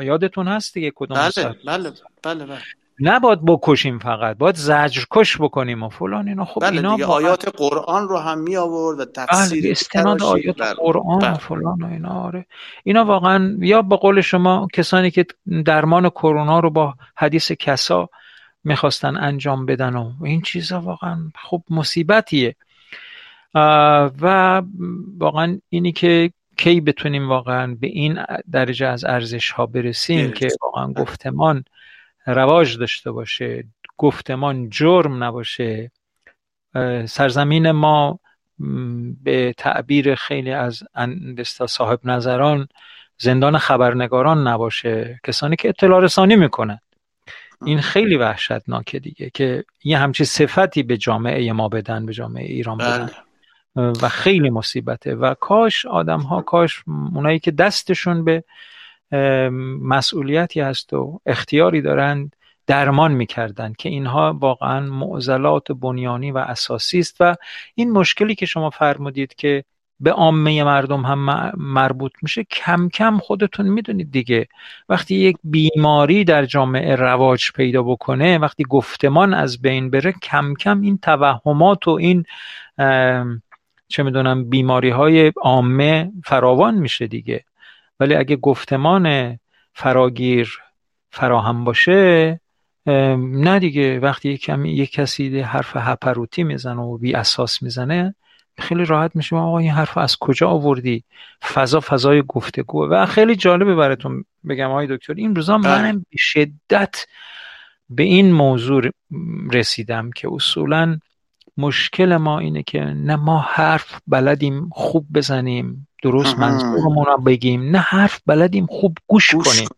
یادتون هست دیگه کدوم بله بله بله بله. نباید بکشیم فقط باید زجر کش بکنیم و فلان اینا خب بله اینا دیگه آیات قرآن رو هم می آورد و تفسیر بله استناد آیات بله. قرآن و بله. فلان و اینا آره اینا واقعا یا به قول شما کسانی که درمان کرونا رو با حدیث کسا می‌خواستن انجام بدن و این چیزا واقعا خب مصیبتیه و واقعا اینی که کی بتونیم واقعا به این درجه از ارزش ها برسیم برسیم. که واقعا گفتمان رواج داشته باشه گفتمان جرم نباشه سرزمین ما به تعبیر خیلی از ان- به اصطلاح صاحب نظران زندان خبرنگاران نباشه کسانی که اطلاع رسانی می‌کنن. این خیلی وحشتناکه دیگه که یه همچی صفتی به جامعه ما بدن به جامعه ایران بدن. بله و خیلی مصیبته. و کاش آدم ها کاش اونایی که دستشون به مسئولیتی هست و اختیاری دارند درمان می‌کردن که اینها واقعا معضلات بنیانی و اساسی است و این مشکلی که شما فرمودید که به عامه مردم هم مربوط میشه کم کم خودتون می‌دونید دیگه. وقتی یک بیماری در جامعه رواج پیدا بکنه وقتی گفتمان از بین بره کم کم این توهمات و این چه می‌دونم بیماری های عامه فراوان میشه دیگه. ولی اگه گفتمان فراگیر فراهم باشه نه دیگه. وقتی یک کمی یک کسی ده حرف هپروتی می‌زنه و بی اساس می‌زنه خیلی راحت میشه آقا این حرف از کجا آوردی؟ فضا فضای گفتگو. و خیلی جالبه براتون بگم آقای دکتر. این روزا بله. منم به شدت به این موضوع رسیدم که اصولا مشکل ما اینه که نه ما حرف بلدیم خوب بزنیم درست. منظورمون رو بگیم نه حرف بلدیم خوب گوش, گوش کنیم. کن.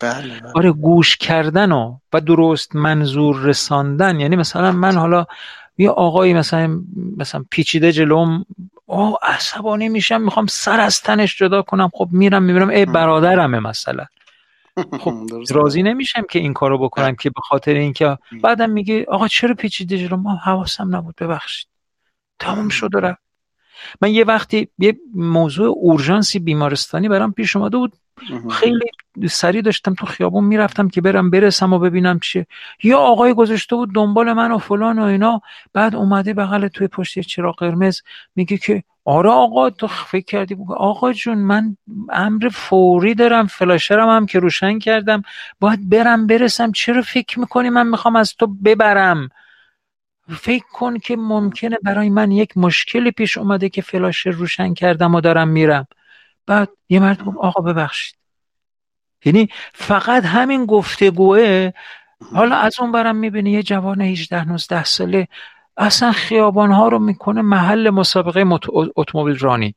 بله بله. آره گوش کردن و و درست منظور رساندن. یعنی مثلا من حالا یه آقایی مثلا مثلا پیچیده جلوم آه عصبانی میشم می‌خوام سر از تنش جدا کنم. خب میرم می‌بینم ای برادرمه مثلا. خب. راضی نمیشم که این کارو بکنم که به خاطر اینکه بعدم میگه آقا چرا پیچیده جلو؟ ما حواسم نبود ببخشید. تموم شد و رفت. من یه وقتی یه موضوع اورژانسی بیمارستانی برام پیش اومده بود. خیلی سریع داشتم تو خیابون می‌رفتم که برم برسم و ببینم چیه. یا آقای گذاشته بود دنبال من و فلان و اینا. بعد اومده بغل توی پشت چراغ قرمز میگه که آره آقا تو فکر کردی بگو. آقا جون من امر فوری دارم فلاشرم هم که روشن کردم. باید برم برسم. چرا فکر می‌کنی من می‌خوام از تو ببرم؟ فکر کن که ممکنه برای من یک مشکلی پیش اومده که فلاش روشن کردم و دارم میرم. بعد یه مرد گفت آقا ببخشید. یعنی فقط همین گفتگوه. حالا از اون برم می‌بینی یه جوان 18 19 ساله اصلا خیابان ها رو می‌کنه محل مسابقه اتومبیل رانی.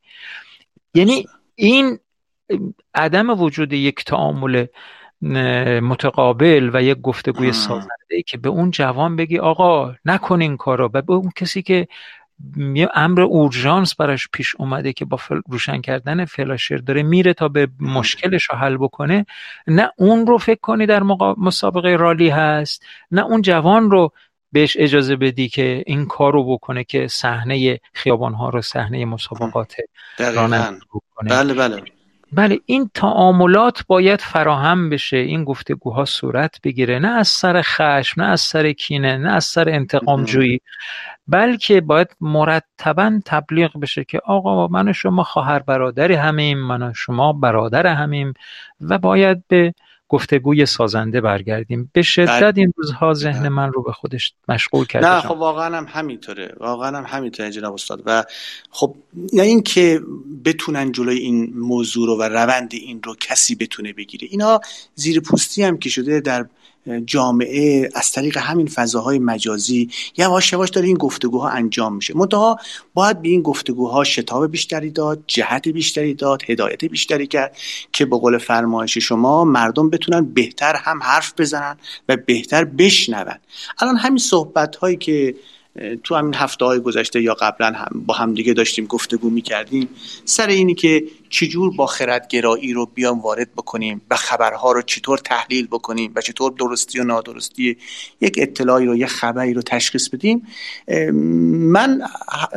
یعنی این عدم وجود یک تعامل متقابل و یک گفتگوی. سازنده ای که به اون جوان بگی آقا نکن این کارو. و به اون کسی که یه امر اورژانس براش پیش اومده که با روشن کردن فلاشر داره میره تا به مشکلش رو حل بکنه نه اون رو فکر کنی در مسابقه رالی هست نه اون جوان رو بهش اجازه بدی که این کار رو بکنه که صحنه خیابان ها رو صحنه مسابقات رانندگی بکنه. بله بله. بله این تعاملات باید فراهم بشه. این گفتگوها صورت بگیره. نه از سر خشم نه از سر کینه نه از سر انتقام جویی بلکه باید مرتبا تبلیغ بشه که آقا من و شما خواهر برادری همیم من و شما برادر همیم و باید به گفتگوی سازنده برگردیم. به شدت بله. این روزها ذهن. من رو به خودش مشغول کرده نه خب واقعا هم همینطوره. واقعا هم همینطوره جناب استاد. و خب نه اینکه بتونن جلوی این موضوع رو و روند این رو کسی بتونه بگیره. اینا زیر پوستی هم که شده در جامعه از طریق همین فضاهای مجازی یواش یواش داره این گفتگوها انجام میشه. منتها باید به این گفتگوها شتاب بیشتری داد جهت بیشتری داد هدایت بیشتری کرد که به قول فرمایش شما مردم بتونن بهتر هم حرف بزنن و بهتر بشنون. الان همین صحبت هایی که تو همین هفته های گذشته یا قبلا هم با همدیگه داشتیم گفتگو می‌کردیم سر اینی که چجور با خردگرایی رو بیام وارد بکنیم و خبرها رو چطور تحلیل بکنیم و چطور درستی و نادرستی یک اطلاعی رو یه خبری رو تشخیص بدیم من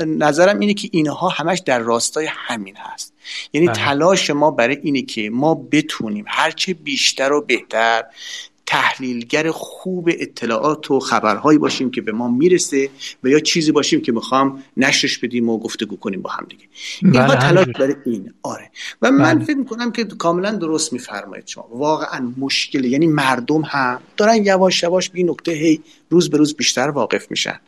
نظرم اینه که اینها همش در راستای همین هست یعنی بله. تلاش ما برای اینه که ما بتونیم هرچه بیشتر و بهتر تحلیلگر خوب اطلاعات و خبرهایی باشیم که به ما می‌رسه و یا چیزی باشیم که می‌خوام نشرش بدیم و گفتگو کنیم با هم دیگه. اینها بله، تلاش برای این. آره. و من بله. فکر می‌کنم که کاملا درست میفرمایید شما. واقعا مشکل یعنی مردم هم دارن یواش یواش به این نکته هی روز به روز بیشتر واقف میشن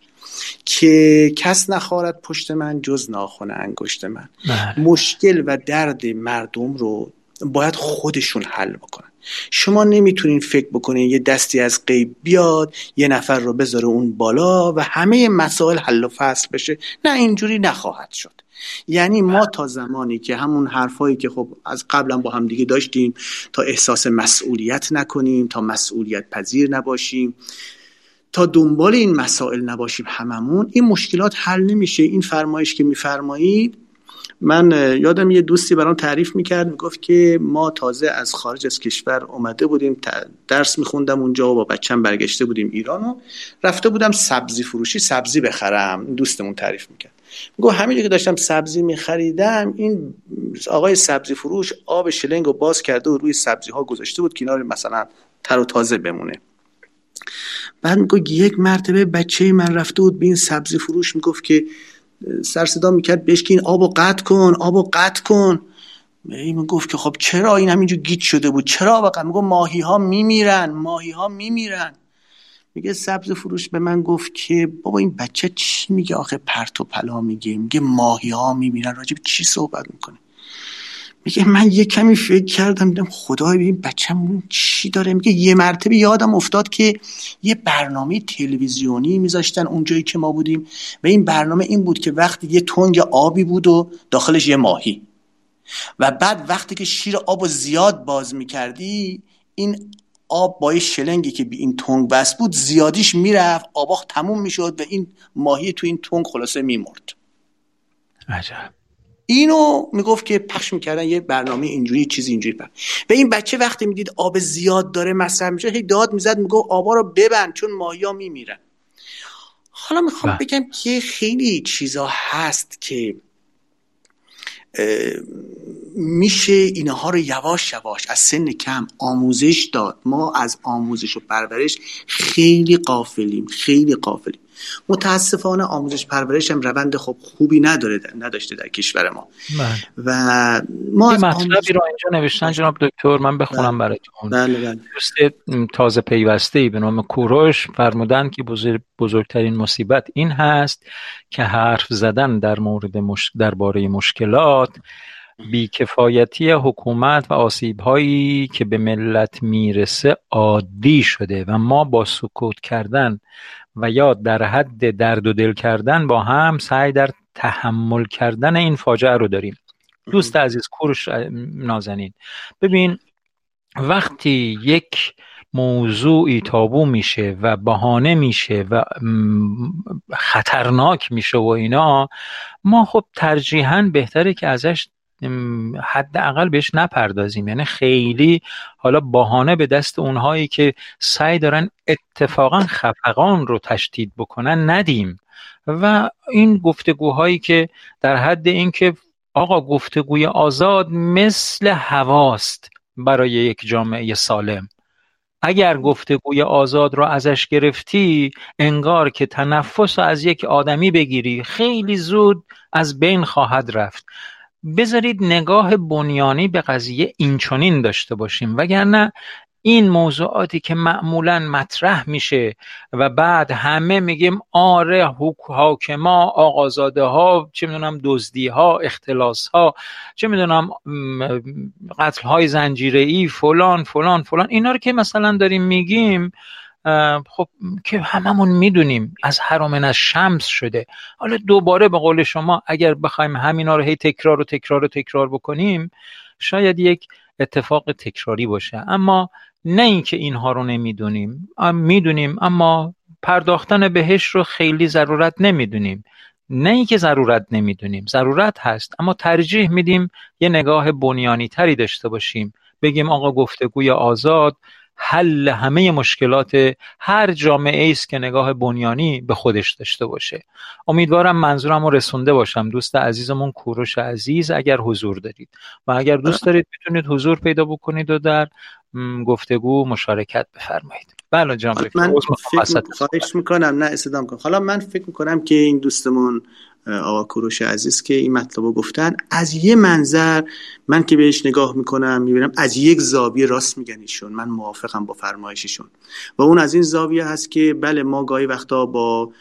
که کس نخواهد پشت من جز ناخن انگشت من. بله. مشکل و درد مردم رو باید خودشون حل بکنن. شما نمی‌تونین فکر بکنین یه دستی از غیب بیاد یه نفر رو بذاره اون بالا و همه مسائل حل و فصل بشه. نه اینجوری نخواهد شد. یعنی ما تا زمانی که همون حرفایی که خب از قبلا با هم دیگه داشتیم تا احساس مسئولیت نکنیم تا مسئولیت پذیر نباشیم تا دنبال این مسائل نباشیم هممون این مشکلات حل نمیشه. این فرمایش که میفرمایید من یادم یه دوستی برام تعریف می‌کرد می‌گفت که ما تازه از خارج از کشور اومده بودیم درس میخوندم اونجا و با بچم برگشته بودیم ایران و رفته بودم سبزی فروشی سبزی بخرم دوستمون تعریف می‌کرد. میگو همینجا که داشتم سبزی میخریدم این آقای سبزی فروش آب شلنگ رو باز کرده و روی سبزی ها گذاشته بود کنار مثلا تر و تازه بمونه. بعد میگو یک مرتبه بچه من رفته بود به این سبزی فروش می‌گفت که سر صدا می‌کرد بهش که این آبو قطع کن آبو قطع کن. این گفت که خب چرا این همینجور گیت شده بود؟ چرا واقعا؟ میگه ماهی ها میمیرن ماهی ها میمیرن. میگه سبز فروش به من گفت که بابا این بچه چی میگه آخه؟ پرت و پلا میگه میگه ماهی ها میمیرن. راجب چی صحبت می‌کنه؟ میگه من یه کمی فکر کردم دیدم خدای ببین بچه‌مون چی داره؟ میگه یه مرتبه یادم افتاد که یه برنامه تلویزیونی میذاشتن اونجایی که ما بودیم و این برنامه این بود که وقتی یه تنگ آبی بود و داخلش یه ماهی. و بعد وقتی که شیر آب زیاد باز می‌کردی این آب با شلنگی که به این تنگ بس بود زیادیش می‌رفت آبا تموم می‌شد و این ماهی تو این تنگ خلاصه میمرد. عجب. اینو می‌گفت که پخش می‌کردن یه برنامه اینجوری چیزی اینجوری پخش. به این بچه وقتی می‌دید آب زیاد داره مصرف میشه هی داد می‌زد می‌گفت آبا رو ببند چون ماهیا میمیرن. حالا می‌خوام بله. بگم که خیلی چیزا هست که میشه اینها رو یواش یواش از سن کم آموزش داد. ما از آموزش و پرورش خیلی قافلیم خیلی قافلیم متاسفانه آموزش پرورش هم روند خب خوبی نداره نداشته در کشور ما بله. و ما از مطلبی رو اینجا نوشتن جناب دکتر من بخونم بله. براتون بله بله. تازه پیوسته ای به نام کوروش فرمودن که بزرگترین مصیبت این هست که حرف زدن در مورد مش... درباره مشکلات بیکفایتی حکومت و آسیب هایی که به ملت می‌رسه عادی شده و ما با سکوت کردن و یا در حد درد و دل کردن با هم سعی در تحمل کردن این فاجعه رو داریم. دوست عزیز کورش نازنین. ببین وقتی یک موضوعی تابو میشه و بهانه میشه و خطرناک میشه و اینا ما خب ترجیحاً بهتره که ازش حداقل بهش نپردازیم. یعنی خیلی حالا بهانه به دست اونهایی که سعی دارن اتفاقا خفقان رو تشدید بکنن ندیم. و این گفتگوهایی که در حد اینکه آقا گفتگوی آزاد مثل هواست برای یک جامعه سالم. اگر گفتگوی آزاد رو ازش گرفتی انگار که تنفس رو از یک آدمی بگیری. خیلی زود از بین خواهد رفت. بذارید نگاه بنیانی به قضیه اینچنین داشته باشیم وگرنه این موضوعاتی که معمولا مطرح میشه و بعد همه میگیم آره حاکما آقازاده ها چه می‌دونم دزدی ها اختلاس ها چه می‌دونم قتل های زنجیره ای فلان فلان فلان اینا رو که مثلا داریم میگیم خب که هممون می‌دونیم از هرامن از شمس شده. حالا دوباره به قول شما اگر بخوایم همینا رو هی تکرار و تکرار و تکرار بکنیم شاید یک اتفاق تکراری باشه. اما نه اینکه اینها رو نمی‌دونیم. می‌دونیم اما پرداختن بهش رو خیلی ضرورت نمی‌دونیم. نه اینکه ضرورت نمی‌دونیم ضرورت هست. اما ترجیح میدیم یه نگاه بنیانی تری داشته باشیم. بگیم آقا گفتگوی آزاد حل همه مشکلات هر جامعه است که نگاه بنیانی به خودش داشته باشه. امیدوارم منظورم رو رسونده باشم. دوست عزیزمون کوروش عزیز اگر حضور دارید. و اگر دوست دارید می‌تونید حضور پیدا بکنید و در گفتگو مشارکت بفرمایید. بله جان من خواهش می‌کنم. نه استدام کنم حالا من فکر می‌کنم که این دوستمون آقا کوروش عزیز که این مطلب گفتن. از یه منظر من که بهش نگاه می‌کنم می‌بینم از یک زاویه راست میگن ایشون. من موافقم با فرمایششون. و اون از این زاویه هست که بله ما گاهی وقتا با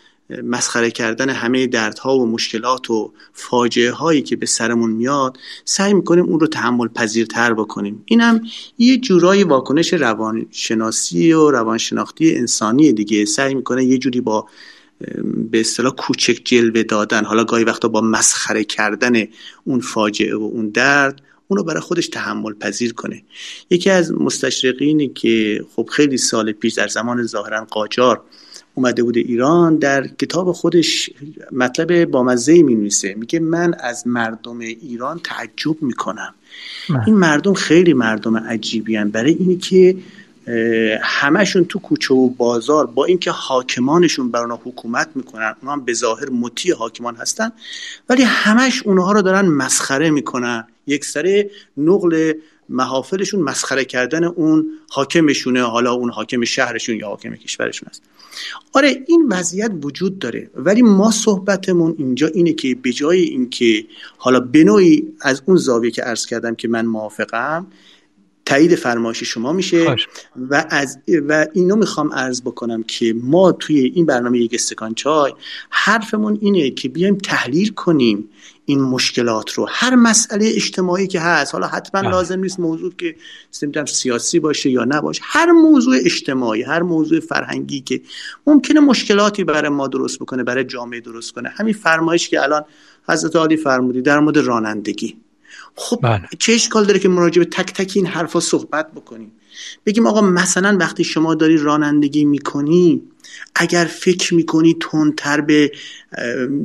مسخره کردن همه دردها و مشکلات و فاجعه هایی که به سرمون میاد سعی می‌کنیم اون رو تحمل پذیرتر بکنیم. اینم یه جورایی واکنش روانشناسی و روانشناختی انسانی دیگه. سعی می‌کنه یه جوری با به اصطلاح کوچک جلوه دادن. حالا گاهی وقتا با مسخره کردن اون فاجعه و اون درد اونو برای خودش تحمل پذیر کنه. یکی از مستشرقینی که خب خیلی سال پیش در زمان ظاهرا قاجار اومده بود ایران در کتاب خودش مطلب با مزه می نویسه. میگه من از مردم ایران تعجب می‌کنم بله. این مردم خیلی مردم عجیبی برای اینی که همشون تو کوچه و بازار با اینکه حاکمانشون بر اونا حکومت می‌کنن اونا هم به ظاهر مطیع حاکمان هستن ولی همش اونها رو دارن مسخره می‌کنن. یک سره نقل محافلشون مسخره کردن اون حاکمشونه حالا اون حاکم شهرشون یا حاکم کشورشون است. آره این وضعیت وجود داره ولی ما صحبتمون اینجا اینه که به جای اینکه حالا به نوعی از اون زاویه که عرض کردم که من موافقم تایید فرمایش شما میشه و از و اینو می‌خوام عرض بکنم که ما توی این برنامه یک استکان چای حرفمون اینه که بیایم تحلیل کنیم این مشکلات رو. هر مسئله اجتماعی که هست حالا حتما بله. لازم نیست موضوع که سیاسی باشه یا نباشه هر موضوع اجتماعی هر موضوع فرهنگی که ممکنه مشکلاتی برای ما درست بکنه برای جامعه درست کنه. همین فرمایش که الان حضرت عالی فرمودی در مورد رانندگی. خب بله. چه اشکال داره که مراجع به تک تک این حرفا صحبت بکنیم؟ بگیم آقا مثلا وقتی شما داری رانندگی می‌کنی اگر فکر می‌کنی تندتر به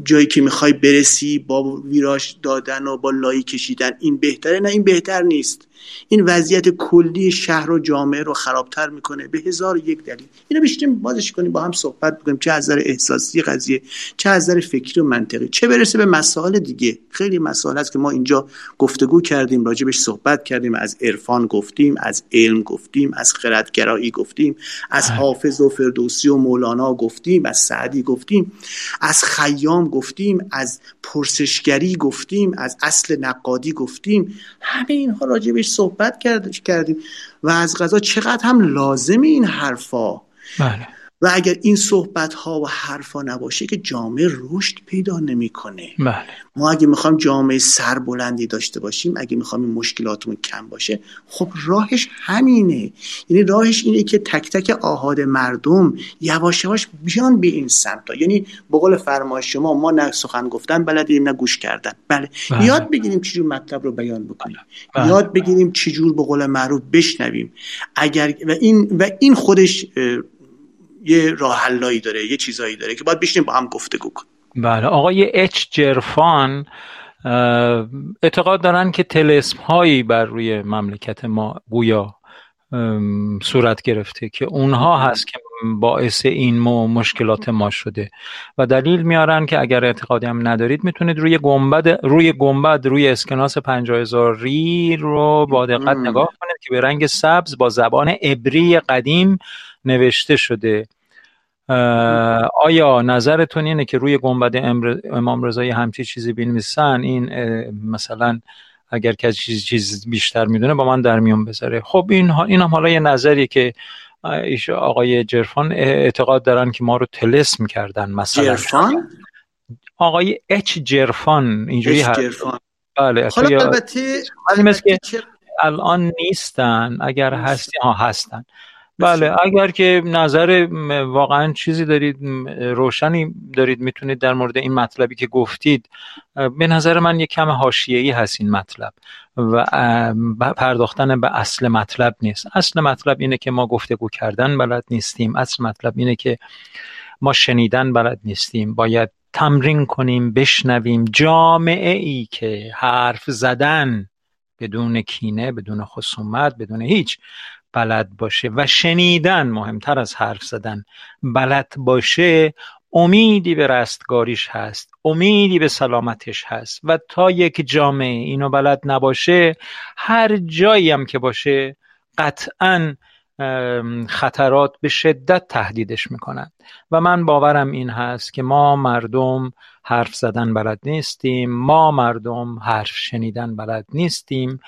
جایی که می‌خوای برسی با ویراش دادن و با لایی کشیدن این بهتره؟ نه این بهتر نیست. این وضعیت کلی شهر و جامعه رو خرابتر می‌کنه به هزار یک دلیل. اینو بیشتیم بازش کنیم با هم صحبت بکنیم. چه از نظر احساسی قضیه چه از نظر فکری و منطقی. چه برسه به مسائل دیگه. خیلی مسائل هست که ما اینجا گفتگو کردیم راجبش صحبت کردیم. از عرفان گفتیم از علم گفتیم از خردگرایی گفتیم از بله. حافظ و فردوسی و مولانا گفتیم از سعدی گفتیم از خیام گفتیم از پرسشگری گفتیم از اصل نقادی گفتیم. همه اینها راجبش صحبت کردیم و از غذا چقدر هم لازم این حرفا بله. و اگر این صحبت ها و حرفا نباشه که جامعه رشد پیدا نمی‌کنه. بله. ما اگه می‌خوایم جامعه سربلندی داشته باشیم اگه می‌خوایم این مشکلاتمون کم باشه خب راهش همینه. یعنی راهش اینه که تک تک آهاد مردم یواش یواش بیان به این سمت یعنی به قول فرمایش شما ما نه سخن گفتن بلدیم نه گوش کردن. بله, بله. یاد بگیریم چجور مطلب رو بیان بکنیم. بله. یاد بگیریم چجور به قول معروف بشنویم. اگر و این و این خودش یه راه داره یه چیزایی داره که باید بشینیم با هم گفتگو کنیم بله آقای اچ جرفان اعتقاد دارن که تلسم هایی بر روی مملکت ما گویا صورت گرفته که اونها هست که باعث این مو مشکلات ما شده و دلیل میارن که اگر اعتقادی هم ندارید می‌تونید روی گنبد روی گنبد روی اسکناس 50 ری رو با دقت. نگاه کنید که به رنگ سبز با زبان عبری قدیم نوشته شده. آیا نظرتون اینه که روی گنبد امام رضا یه همچی چیزی بنویسن این مثلا اگر کسی چیز, چیز بیشتر می‌دونه با من در میون بذاره. خب این ها- این هم حالا یه نظری که ایش- آقای جرفان اعتقاد دارن که ما رو تلسم کردن مثلا. جرفان؟ آقای اچ جرفان اینجوری اچ هست جرفان. بله حالا البته الان نیستن. اگر. هستی ها هستن. بله. اگر که نظر واقعا چیزی دارید روشنی دارید می‌تونید در مورد این مطلبی که گفتید به نظر من یک کم حاشیه‌ای هست این مطلب و پرداختن به اصل مطلب نیست. اصل مطلب اینه که ما گفتگو کردن بلد نیستیم. اصل مطلب اینه که ما شنیدن بلد نیستیم. باید تمرین کنیم بشنویم. جامعه ای که حرف زدن بدون کینه بدون خصومت بدون هیچ بلد باشه و شنیدن مهمتر از حرف زدن. بلد باشه امیدی به رستگاریش هست امیدی به سلامتش هست و تا یک جامعه اینو بلد نباشه هر جایی هم که باشه قطعا خطرات به شدت تهدیدش می‌کنند و من باورم این هست که ما مردم حرف زدن بلد نیستیم ما مردم حرف شنیدن بلد نیستیم.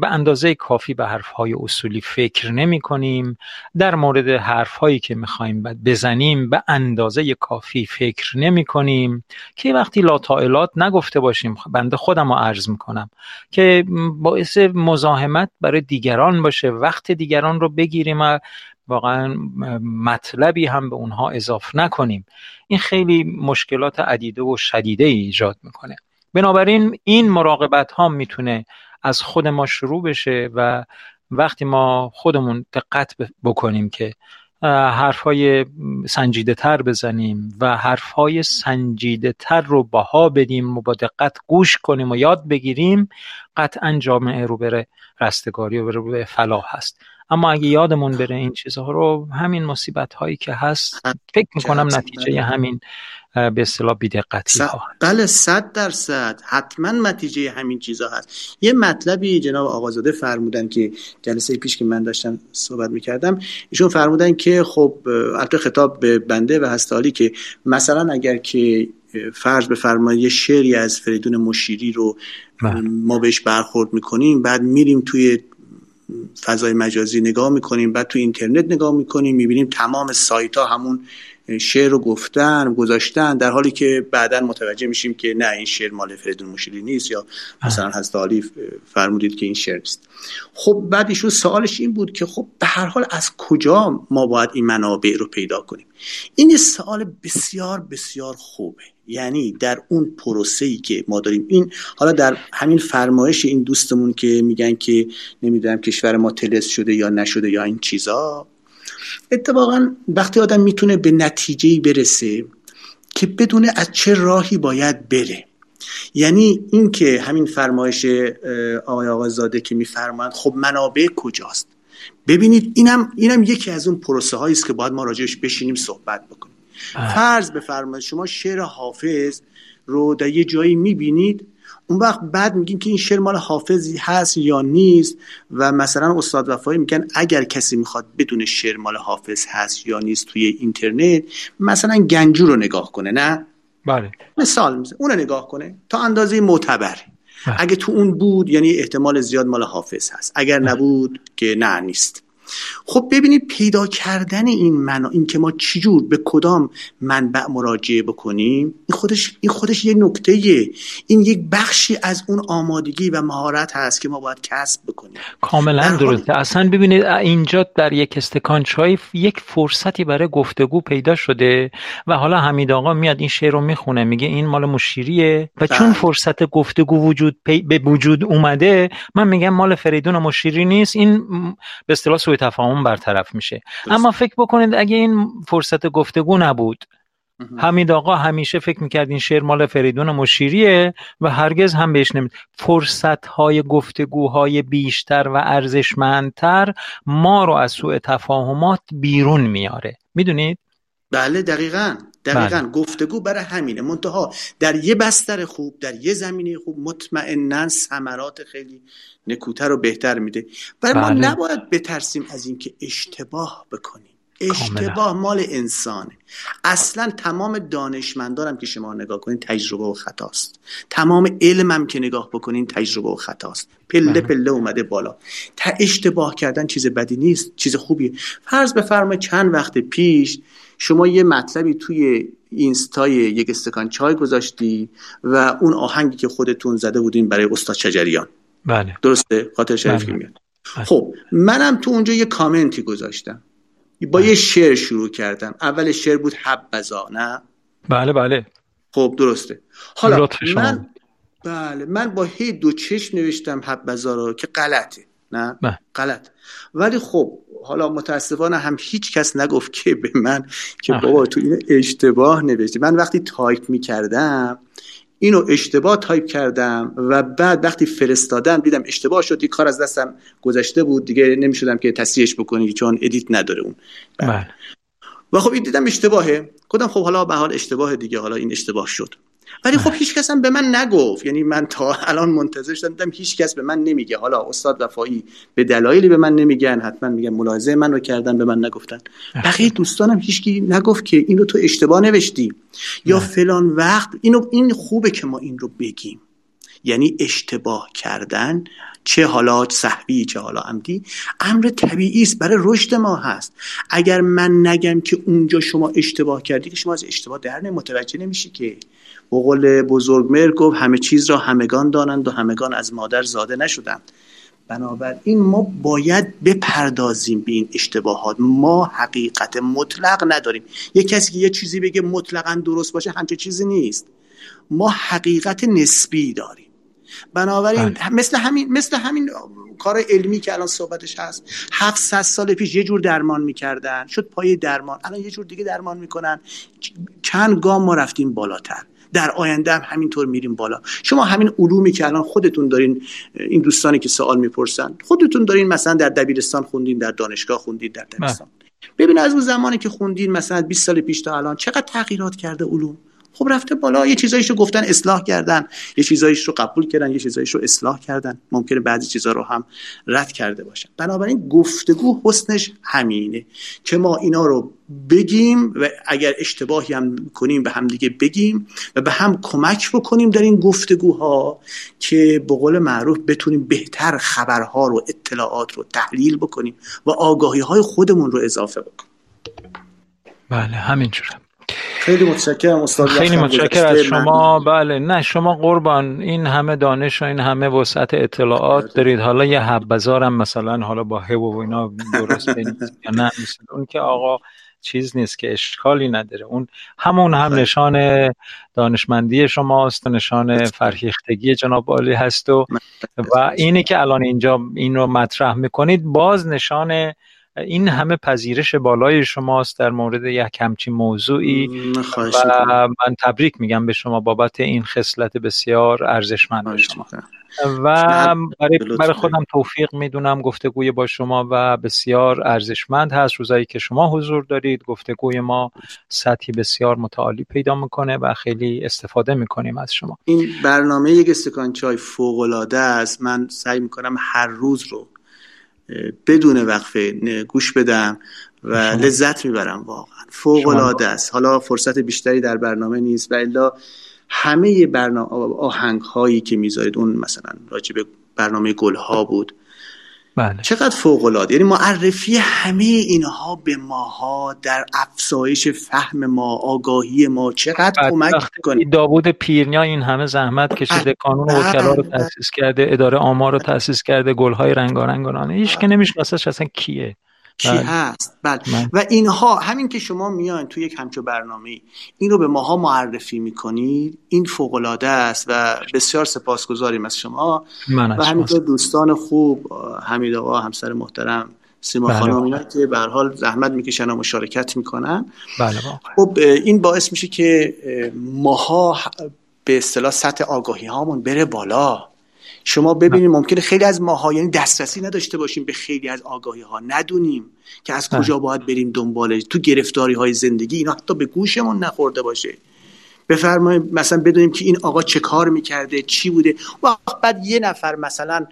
به اندازه کافی به حرفهای اصولی فکر نمی کنیم در مورد حرفهایی که می‌خوایم بزنیم به اندازه کافی فکر نمی کنیم که وقتی لاطائلات نگفته باشیم بنده خودم رو عرض می‌کنم که باعث مزاحمت برای دیگران باشه وقت دیگران رو بگیریم و واقعا مطلبی هم به اونها اضافه نکنیم. این خیلی مشکلات عدیده و شدیده ای ایجاد می‌کنه. بنابراین این مراقبت ها می‌تونه از خود ما شروع بشه و وقتی ما خودمون دقت بکنیم که حرفهای سنجیده تر بزنیم و حرفهای سنجیده تر رو بها بدیم و با دقت گوش کنیم و یاد بگیریم قطعا جامعه رو بره رستگاری و به فلاح هست. اما اگه یادمون بره این چیزها رو همین مصیبت هایی که هست فکر می‌کنم نتیجه همین به اصطلاح بیدقتی ها بله صد درصد. حتما نتیجه همین چیزها هست. یه مطلبی جناب آقازاده فرمودن که جلسه پیش که من داشتم صحبت می‌کردم ایشون فرمودن که خب البته خطاب به بنده و هستالی که مثلا اگر که فرض بفرمایید یه شعری از فریدون مشیری رو ما بهش برخورد می‌کنیم بعد میریم توی فضای مجازی نگاه می‌کنیم بعد تو اینترنت نگاه می‌کنیم می‌بینیم تمام سایت ها همون شعر رو گفتن گذاشتن در حالی که بعدا متوجه میشیم که نه این شعر مال فریدون مشیری نیست یا مثلا حضرت علی فرمودید که این شعر نیست. خب بعد ایشون سوالش این بود که خب به هر حال از کجا ما باید این منابع رو پیدا کنیم؟ این سوال بسیار بسیار خوبه. یعنی در اون پروسه ای که ما داریم. این حالا در همین فرمایش این دوستمون که میگن که نمی‌دونم کشور ما تلس شده یا نشده یا این چیزا اتفاقا وقتی آدم می‌تونه به نتیجه برسه که بدونه از چه راهی باید بره. یعنی اینکه همین فرمایش آقای آقازاده که میفرمایند خب منابع کجاست؟ ببینید اینم اینم یکی از اون پروسه هایی است که باید ما راجعش بشینیم صحبت بکنیم. فرض بفرمایید شما شعر حافظ رو در یه جایی می‌بینید اون وقت بعد میگین که این شعر مال حافظی هست یا نیست و مثلا استاد وفایی میگن اگر کسی می‌خواد بدون شعر مال حافظ هست یا نیست توی اینترنت مثلا گنجو رو نگاه کنه نه؟ بله. مثال میزه اون رو نگاه کنه تا اندازه معتبر. اگه تو اون بود یعنی احتمال زیاد مال حافظ هست. اگر نبود که نه نیست. خب ببینید پیدا کردن این معنا این که ما چجور به کدام منبع مراجعه بکنیم این خودش این خودش یه نکته این یک بخشی از اون آمادگی و مهارت هست که ما باید کسب بکنیم. کاملا درسته. اصلا ببینید اینجا در یک استکان چای یک فرصتی برای گفتگو پیدا شده و حالا حمید آقا میاد این شعر رو می‌خونه میگه این مال مشیریه و چون بله. فرصت گفتگو وجود به وجود اومده من میگم مال فریدون و مشیری نیست این به اصطلاح سوء تفاهم برطرف میشه. اما فکر بکنید اگه این فرصت گفتگو نبود حمید آقا همیشه فکر می‌کرد این شعر مال فریدون مشیریه و هرگز هم بهش نمید فرصت های گفتگوهای بیشتر و ارزشمندتر ما رو از سوء تفاهمات بیرون میاره. می‌دونید؟ بله دقیقا. دقیقا بله. گفتگو برای همینه. منتها در یه بستر خوب در یه زمینه خوب مطمئنا ثمرات خیلی نکوتر و بهتر میده. و ما بله. نباید بترسیم از اینکه اشتباه بکنیم. اشتباه مال انسانه. اصلا تمام دانشمندارم که شما نگاه کنید تجربه و خطاست. تمام علمم که نگاه بکنین تجربه و خطاست. پله بله. پله اومده بالا. تا اشتباه کردن چیز بدی نیست چیز خوبیه. فرض بفرمایید چند وقت پیش شما یه مطلبی توی اینستای یک استکان چای گذاشتی و اون آهنگی که خودتون زده بودین برای استاد شجریان. بله. درسته؟ خاطر شریف بله. میاد. بله. خب منم تو اونجا یه کامنتی گذاشتم. با یه شعر شروع کردم. اول شعر بود حبذا نه؟ بله بله. خب درسته. حالا من بله من با هی دو چشم نوشتم حبذا رو که غلطه نه؟ بله. غلط. ولی خب حالا متاسفانه هم هیچ کس نگفت که به من که بابا تو این اشتباه نوشتی. من وقتی تایپ می‌کردم اینو اشتباه تایپ کردم و بعد وقتی فرستادم دیدم اشتباه شد کار از دستم گذشته بود. دیگه نمی‌شد هم که تصحیحش بکنی چون edit نداره اون. بله. و خب این دیدم اشتباهه. کدام خب حالا به حال اشتباه دیگه. حالا این اشتباه شد. ولی خب هیچ کس هم به من نگفت. یعنی من تا الان منتظر شدم هیچ کس به من نمیگه. حالا استاد وفایی به دلایلی به من نمیگن حتما میگن ملاحظه من رو کردن به من نگفتن. بقیه دوستانم هیچکی نگفت که اینو تو اشتباه نوشتی. یا فلان وقت اینو این خوبه که ما این رو بگیم. یعنی اشتباه کردن چه حالا صحبی چه حالا عمدی امر طبیعی است برای رشد ما هست. اگر من نگم که اونجا شما اشتباه کردی که شما از اشتباه در متوجه نمیشی که بقول بزرگمر گفت همه چیز را همگان دانند و همگان از مادر زاده نشدند. بنابراین ما باید بپردازیم به این اشتباهات. ما حقیقت مطلق نداریم. یه کسی که یه چیزی بگه مطلقا درست باشه همچه چیزی نیست. ما حقیقت نسبی داریم. بنابراین بله. مثل همین مثل همین کار علمی که الان صحبتش هست. 700 سال پیش یه جور درمان می‌کردن. شد پای درمان. الان یه جور دیگه درمان می‌کنن. چند گام ما رفتیم بالاتر. در آینده هم همینطور میریم بالا. شما همین علومی که الان خودتون دارین این دوستانی که سوال می‌پرسن خودتون دارین مثلا در دبیرستان خوندین در دانشگاه خوندین در دبیرستان. ببین از اون زمانی که خوندین مثلا 20 سال پیش تا الان چقدر تغییرات کرده علوم؟ خب رفته بالا یه چیزایشو گفتن اصلاح کردن. یه چیزایش رو قبول کردن یه چیزایش رو اصلاح کردن. ممکنه بعضی چیزا رو هم رد کرده باشن. بنابراین گفتگو حسنش همینه که ما اینا رو بگیم و اگر اشتباهی هم کنیم به هم دیگه بگیم و به هم کمک بکنیم در این گفتگوها که به قول معروف بتونیم بهتر خبرها رو اطلاعات رو تحلیل بکنیم و آگاهی های خودمون رو اضافه بکنیم. بله همینجوره. خیلی متشکرم استاد خیلی متشکرم از شما. بله نه شما قربان. این همه دانش و این همه وسعت اطلاعات بله. دارید. حالا یه حبزارم مثلا حالا با هو و اینا درست یا نه. مثل اون که آقا چیز نیست که اشکالی نداره. اون همون هم بله. نشان دانشمندی شماست و نشان فرهیختگی جناب عالی هست و و اینی که الان اینجا این رو مطرح می‌کنید باز نشان این همه پذیرش بالای شماست در مورد یک همچین موضوعی و من تبریک میگم به شما بابت این خصلت بسیار ارزشمند شما. و برای, برای خودم توفیق می‌دونم گفتگوی با شما و بسیار ارزشمند هست. روزایی که شما حضور دارید گفتگوی ما سطحی بسیار متعالی پیدا می‌کنه و خیلی استفاده می‌کنیم از شما. این برنامه یک استکان چای فوق العاده است. من سعی می‌کنم هر روز رو بدون وقفه گوش بدم و لذت می‌برم واقعا. فوق العاده است. حالا فرصت بیشتری در برنامه نیست و الا همه برنامه آهنگ هایی که می‌ذارید اون مثلا راجع به برنامه گل ها بود بله. چقدر فوق العاده یعنی معرفی همه اینها به ماها در افزایش فهم ما آگاهی ما چقدر کمک می‌کنه؟ داوود پیرنیا این همه زحمت کشیده قانون وکلا رو تاسیس کرده اداره آمار رو تاسیس کرده گلهای رنگارنگانه هیچ که نمی‌شناسه اصلا کیه. چی بله. هست؟ بله. و اینها همین که شما میان توی یک همچو برنامه این رو به ماها معرفی می‌کنید. این فوق العاده است و بسیار سپاسگزاریم از شما. و همینطور دوستان خوب حمید آقا همسر محترم سیما بله خانم اینا که به حال زحمت می‌کشن و مشارکت می‌کنن. بله خب این باعث میشه که ماها به اصطلاح سطح آگاهی هامون بره بالا. شما ببینید ممکنه خیلی از ماها یعنی دسترسی نداشته باشیم به خیلی از آگاهی ها ندونیم که از کجا. باید بریم دنبالش تو گرفتاری های زندگی. اینا حتی به گوشمون نخورده باشه. بفرمایید مثلا بدونیم که این آقا چه کار می‌کرده چی بوده. و بعد یه نفر مثلا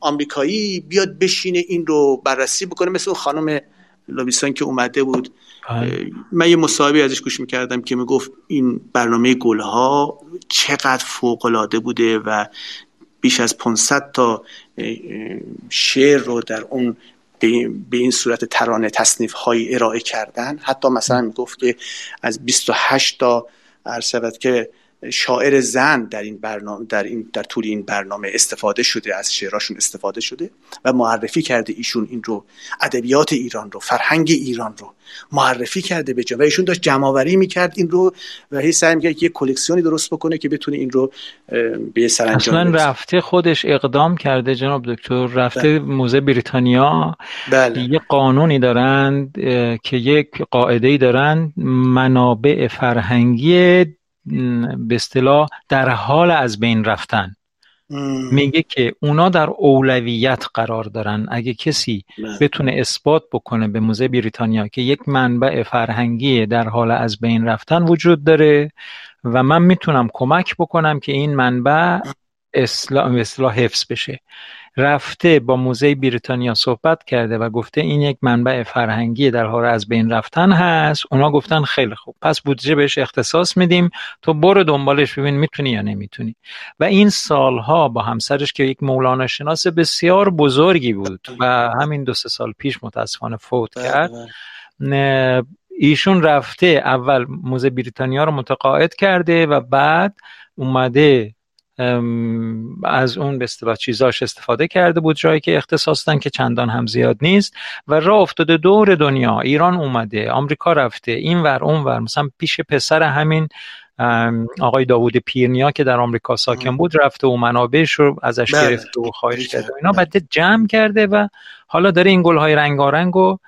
آمریکایی بیاد بشینه این رو بررسی بکنه. مثل اون خانم لابیسان که اومده بود. بله. من یه مصاحبه ازش گوش می‌کردم که می‌گفت این برنامه گلها چقدر فوق بوده و بیش از 500 تا شعر رو در اون به این صورت ترانه تصنیف های ارائه کردن. حتی مثلا می‌گفت که از 28 تا عرض که شاعر زن در این برنامه در این در طول این برنامه استفاده شده از شعراشون استفاده شده و معرفی کرده ایشون این رو ادبیات ایران رو فرهنگ ایران رو معرفی کرده به جا و ایشون داشت جمع آوری می‌کرد این رو و هی سعی می‌کرد یه کلکسیونی درست بکنه که بتونه این رو به سرانجام اصلا رفته خودش اقدام کرده جناب دکتر رفته بله. موزه بریتانیا بله. یه قانونی دارند که یک قاعده دارند منابع فرهنگی به اصطلاح در حال از بین رفتن. میگه که اونا در اولویت قرار دارن. اگه کسی بله. بتونه اثبات بکنه به موزه بریتانیا که یک منبع فرهنگی در حال از بین رفتن وجود داره و من می‌تونم کمک بکنم که این منبع اصلاح حفظ بشه. رفته با موزه بریتانیا صحبت کرده و گفته این یک منبع فرهنگی در حال از بین رفتن هست. اونا گفتن خیلی خوب. پس بودجه بهش اختصاص میدیم. تو برو دنبالش ببین می‌تونی یا نمی‌تونی. و این سالها با همسرش که یک مولانا شناس بسیار بزرگی بود و همین دو سه سال پیش متاسفانه فوت بله، کرد بله. ایشون رفته اول موزه بریتانیا رو متقاعد کرده و بعد اومده از اون به اصطلاح چیزاش استفاده کرده بود جایی که اختصاص دن که چندان هم زیاد نیست. و راه افتاده دور دنیا ایران اومده آمریکا رفته این ور اون ور. مثلا پیش پسر همین آقای داوود پیرنیا که در آمریکا ساکن بود رفته و منابعش رو ازش بله. گرفته و خواهش کرده اینا. بعد جمع کرده و حالا داره این گلهای رنگارنگ و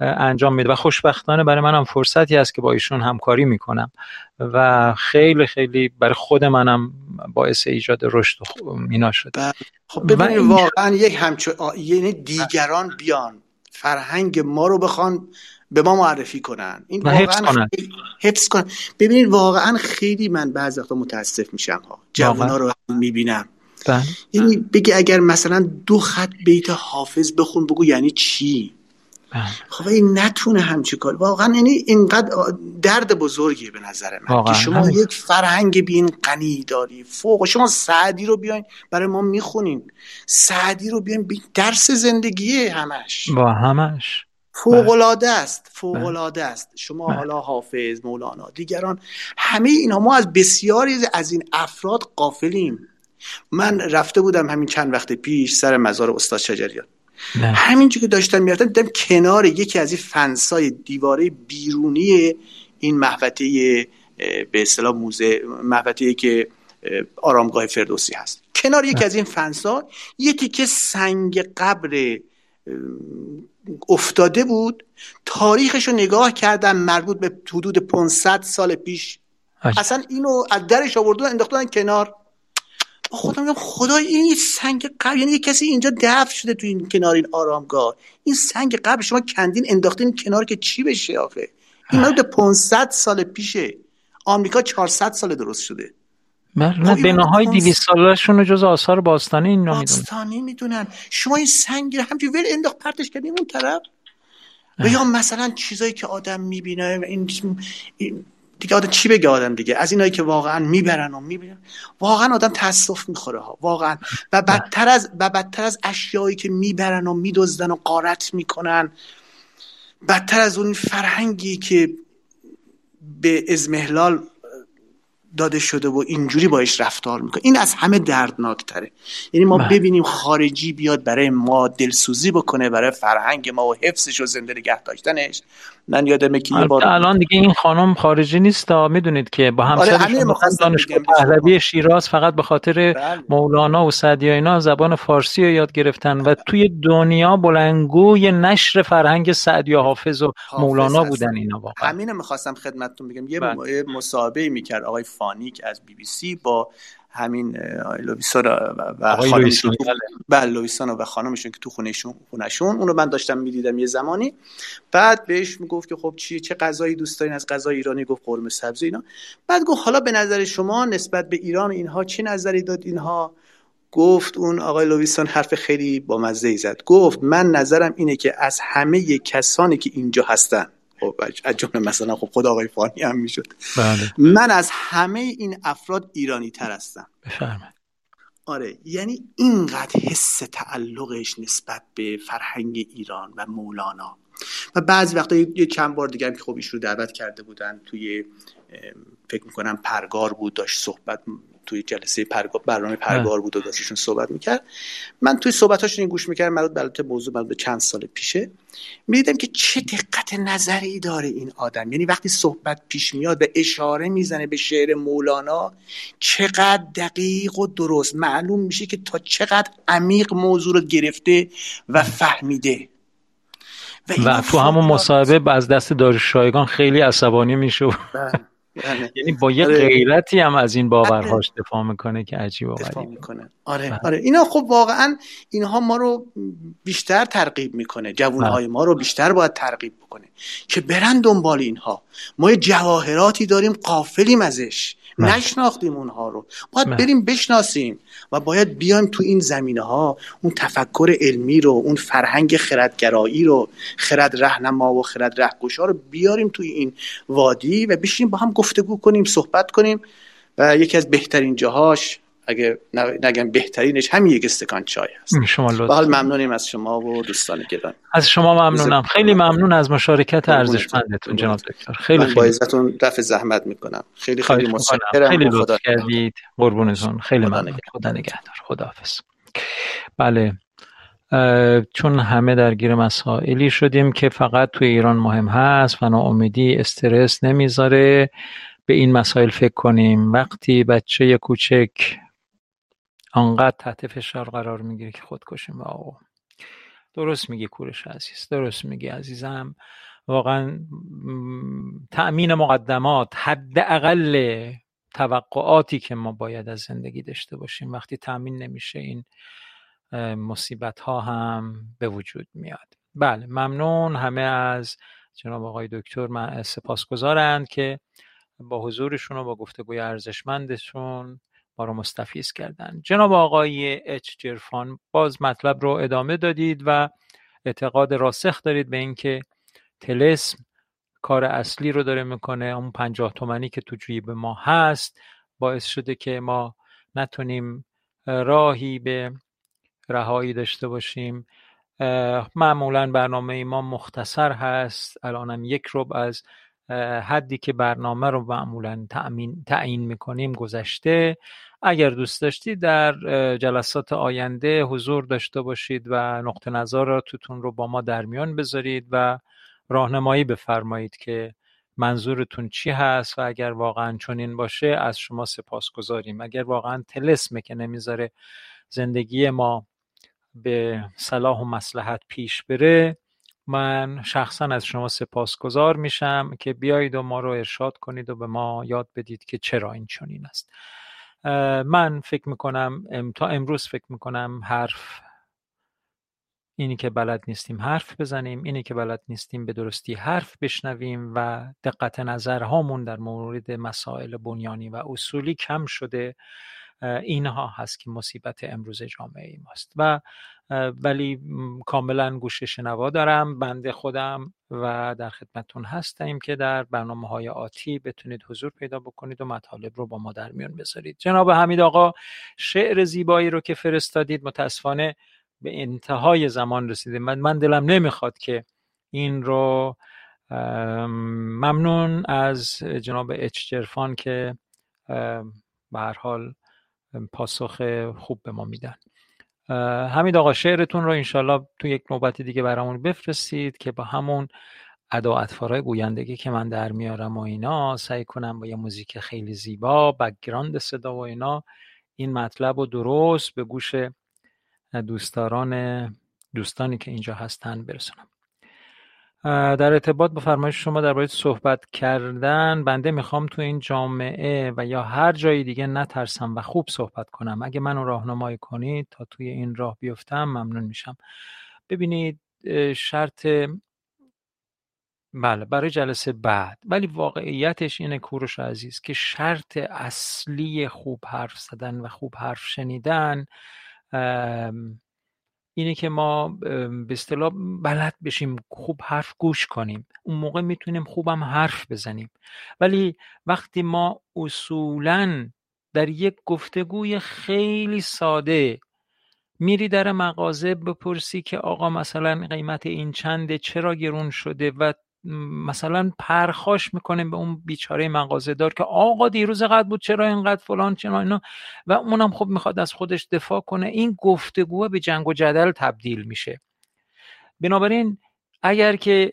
انجام میده و خوشبختانه برای منم فرصتی هست که با ایشون همکاری می‌کنم و خیلی خیلی برای خود منم باعث ایجاد رشد مینا شده. بله. خب ببینید واقعا یک همچون یعنی دیگران بیان فرهنگ ما رو بخوان به ما معرفی کنن. این واقعا حفظ کنن ببینید واقعا خیلی من بعضی وقتا متاسف میشم ها. جوانا رو می‌بینم. بله. یعنی بگی اگر مثلا دو خط بیت حافظ بخون بگو یعنی چی. خب این نتونه همچی کار واقعا یعنی اینقدر درد بزرگیه به نظر من که شما یک فرهنگ بین غنی داری فوق. شما سعدی رو بیاین برای ما می‌خونین. سعدی رو بیاین درس زندگیه همش. با همش. فوق العاده است فوق بله. العاده است. شما بله. حالا حافظ مولانا دیگران همه اینا ما از بسیاری از این افراد قافلیم. من رفته بودم همین چند وقت پیش سر مزار استاد شجریان. همینجور که داشتم می‌رفتم دیدم کنار یکی از این فنسای دیواره بیرونی این محوطه به اصطلاح موزه محوطه که آرامگاه فردوسی هست. کنار یکی از این فنسا یه تیکه سنگ قبر افتاده بود تاریخش رو نگاه کردم مربوط به حدود 500 سال پیش. اصلا اینو از درش آوردن انداختن کنار. خودم میگم خدا این سنگ قبر یعنی کسی اینجا دفن شده تو این کنار این آرامگاه. این سنگ قبر شما کندین انداختین کنار که چی بشه آخه؟ این مربوط 500 سال پیشه. آمریکا 400 سال درست شده. نه بناهای 200 سالشون جز آثار باستانی این باستانی می‌دونن. شما این سنگ همجوری ول انداخت پرتش کردین اون طرف؟ و یا مثلا چیزایی که آدم می‌بینه این دیگه آدم چی بگه آدم دیگه؟ از اینایی که واقعا می‌برن و می‌برن واقعا آدم تاسف می‌خوره ها واقعا. و بدتر از و بدتر از اشیایی که می‌برن و میدزدن و قارت می‌کنن بدتر از اون فرهنگی که به ازمهلال داده شده و اینجوری باش رفتار می‌کنه. این از همه دردناکتره. یعنی ما بله. ببینیم خارجی بیاد برای ما دلسوزی بکنه برای فرهنگ ما و حفظش و زنده نگه داشتنش. من یادمه که بار الان دیگه این خانم خارجی نیست می‌دونید که با همسرشون آره دانشگاه پهلوی شیراز فقط به خاطر بله. مولانا و سعدی اینا زبان فارسی رو یاد گرفتن و توی دنیا بلنگوی نشر فرهنگ سعدی و حافظ و مولانا بودن اینا واقعا. همین می‌خواستم خدمتتون بگم. یه بله. مصاحبه می‌کرد آقای فانی از بی بی سی با همین لویسون و خانمشون بله. لویسون و خانمشون که تو خونه‌شون خونشون اونو من داشتم می‌دیدم یه زمانی. بعد بهش می‌گفت که خب چی چه غذایی دوست دارین؟ از غذای ایرانی گفت قرمه سبزی اینا. بعد گفت حالا به نظر شما نسبت به ایران اینها چه نظری داد اینها؟ گفت اون آقای لویسون حرف خیلی با مزه زد. گفت من نظرم اینه که از همه کسانی که اینجا هستن خب از جمله مثلا خب خود آقای فانی هم می‌شد. بله. من از همه این افراد ایرانی تر هستم. بفرمایید. آره یعنی اینقدر حس تعلقش نسبت به فرهنگ ایران و مولانا. و بعضی وقتا یه چند بار دیگه که خب رو دعوت کرده بودن توی فکر می‌کنم پرگار بود داشت صحبت توی جلسه پرگار برنامه پرگار بود و داشتشون صحبت می‌کرد. من توی صحبتاشون این گوش می‌کردم مربوط البته موضوع مربوط به چند سال پیشه. می‌دیدم که چه دقت نظری داره این آدم. یعنی وقتی صحبت پیش میاد به اشاره می‌زنه به شعر مولانا چقدر دقیق و درست. معلوم میشه که تا چقدر عمیق موضوع رو گرفته و فهمیده. و, و تو همون مصاحبه از دست داروشایگان خیلی عصبانی میشه بله. یعنی, یعنی با یه آره. غیرتی هم از این باورهاش آره. دفاع می‌کنه که عجیب و غریب می‌کنه آره بله. آره اینا خب واقعا اینها ما رو بیشتر ترغیب می‌کنه جوانهای بله. ما رو بیشتر باید ترغیب بکنه که برن دنبال اینها ما یه جواهراتی داریم قافلیم ازش بله. نشناختیم اونها رو باید بله. بریم بشناسیم و باید بیایم تو این زمینه ها اون تفکر علمی رو اون فرهنگ خردگرایی رو خرد رهنما و خرد رهگشا رو بیاریم توی این وادی و بشینیم با هم گفتگو کنیم صحبت کنیم و یکی از بهترین جاهاش اگه نگم بهترینش همین یک استکان چای هست. شما حال ممنونیم از شما و دوستان گران از شما ممنونم. خیلی ممنون از مشارکت ارزشمندتون جناب دکتر. خیلی من با عزتون دفع زحمت می‌کنم. خیلی خیلی متشکرم. خیلی لطف کردید. قربونتون. خیلی ممنون. خدا نگهدار. خداحافظ. بله. چون همه درگیر مسائلی شدیم که فقط توی ایران مهم هست و ناامیدی استرس نمی‌ذاره. به این مسائل فکر کنیم. وقتی بچه کوچک آنقدر تحت فشار قرار می‌گیره که خودکشی آقا درست میگی کورش عزیز درست میگی عزیزم. واقعا تأمین مقدمات حداقل توقعاتی که ما باید از زندگی داشته باشیم. وقتی تأمین نمیشه این مصیبت ها هم به وجود میاد. بله ممنون. همه از جناب آقای دکتر سپاسگزارند که با حضورشون و با گفتگوی ارزشمندشون ما رو مستفیز کردن. جناب آقای اچ جرفان باز مطلب رو ادامه دادید و اعتقاد راسخ دارید به اینکه تلسم کار اصلی رو داره می‌کنه. اون پنجاه تومنی که تو جیب ما هست باعث شده که ما نتونیم راهی به رهایی داشته باشیم. معمولا برنامه ما مختصر هست. الانم یک رب از حدی که برنامه رو معمولا تعیین می‌کنیم گذشته. اگر دوست داشتید در جلسات آینده حضور داشته باشید و نقطه نظراتتون رو با ما در میان بذارید و راهنمایی بفرمایید که منظورتون چی هست و اگر واقعا چنین باشه از شما سپاس گذاریم اگر واقعا تلسمه که نمی‌ذاره زندگی ما به صلاح و مسلحت پیش بره من شخصا از شما سپاسگزار میشم که بیایید و ما رو ارشاد کنید و به ما یاد بدید که چرا این چنین است. من فکر می‌کنم تا امروز فکر می‌کنم حرف اینی که بلد نیستیم حرف بزنیم اینی که بلد نیستیم به درستی حرف بشنویم و دقت نظرهامون در مورد مسائل بنیانی و اصولی کم شده. اینها هست که مصیبت امروز جامعه ماست. و ولی کاملا گوش شنوا دارم بنده خودم و در خدمتون هستیم که در برنامه های آتی بتونید حضور پیدا بکنید و مطالب رو با ما در میان بذارید. جناب حمید آقا شعر زیبایی رو که فرستادید متاسفانه به انتهای زمان رسیده. من, من دلم نمی‌خواد که این رو ممنون از جناب اچ جرفان که به هر حال پاسخ خوب به ما میدن. همین آقا شعرتون رو انشالله تو یک نوبت دیگه برامون بفرستید که با همون ادا اطفارای گویندگی که من در میارم و اینا سعی کنم با یه موزیک خیلی زیبا background صدا و اینا این مطلب رو درست به گوش دوستداران دوستانی که اینجا هستن برسونم. در ارتباط با فرمایش شما درباره صحبت کردن بنده می‌خوام تو این جامعه و یا هر جای دیگه نترسم و خوب صحبت کنم. اگه منو راهنمایی کنید تا توی این راه بیفتم ممنون میشم. ببینید شرط بله برای جلسه بعد. ولی واقعیتش اینه کوروش عزیز که شرط اصلی خوب حرف زدن و خوب حرف شنیدن اینه که ما به اصطلاح بلد بشیم خوب حرف گوش کنیم. اون موقع می‌تونیم خوبم حرف بزنیم. ولی وقتی ما اصولا در یک گفتگوی خیلی ساده میری در مغازه بپرسی که آقا مثلا قیمت این چنده چرا گرون شده و مثلا پرخاش می‌کنه به اون بیچاره مغازه دار که آقا دیروز قد بود چرا اینقدر فلان چرا اینا؟ و اونم خب می‌خواد از خودش دفاع کنه. این گفتگو به جنگ و جدل تبدیل میشه. بنابراین اگر که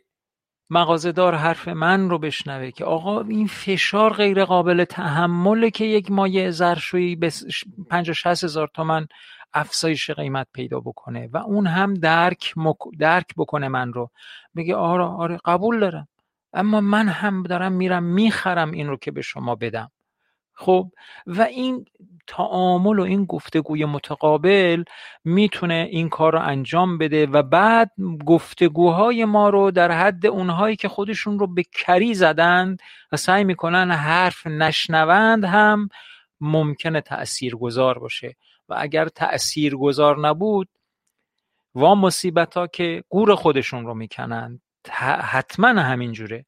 دار حرف من رو بشنوه که آقا این فشار غیر قابل تحمله که یک مایه زرشویی به 50 60 هزار تومن افزایش قیمت پیدا بکنه و اون هم درک, درک بکنه من رو. بگه آره آره قبول دارم اما من هم دارم میرم می‌خرم این رو که به شما بدم. خب و این تعامل و این گفتگوی متقابل می‌تونه این کار رو انجام بده و بعد گفتگوهای ما رو در حد اونهایی که خودشون رو به کری زدند و سعی می‌کنن حرف نشنوند هم ممکنه تأثیر گذار باشه. و اگر تأثیر گذار نبود و مصیبت ها که گور خودشون رو می‌کنند حتما همینجوره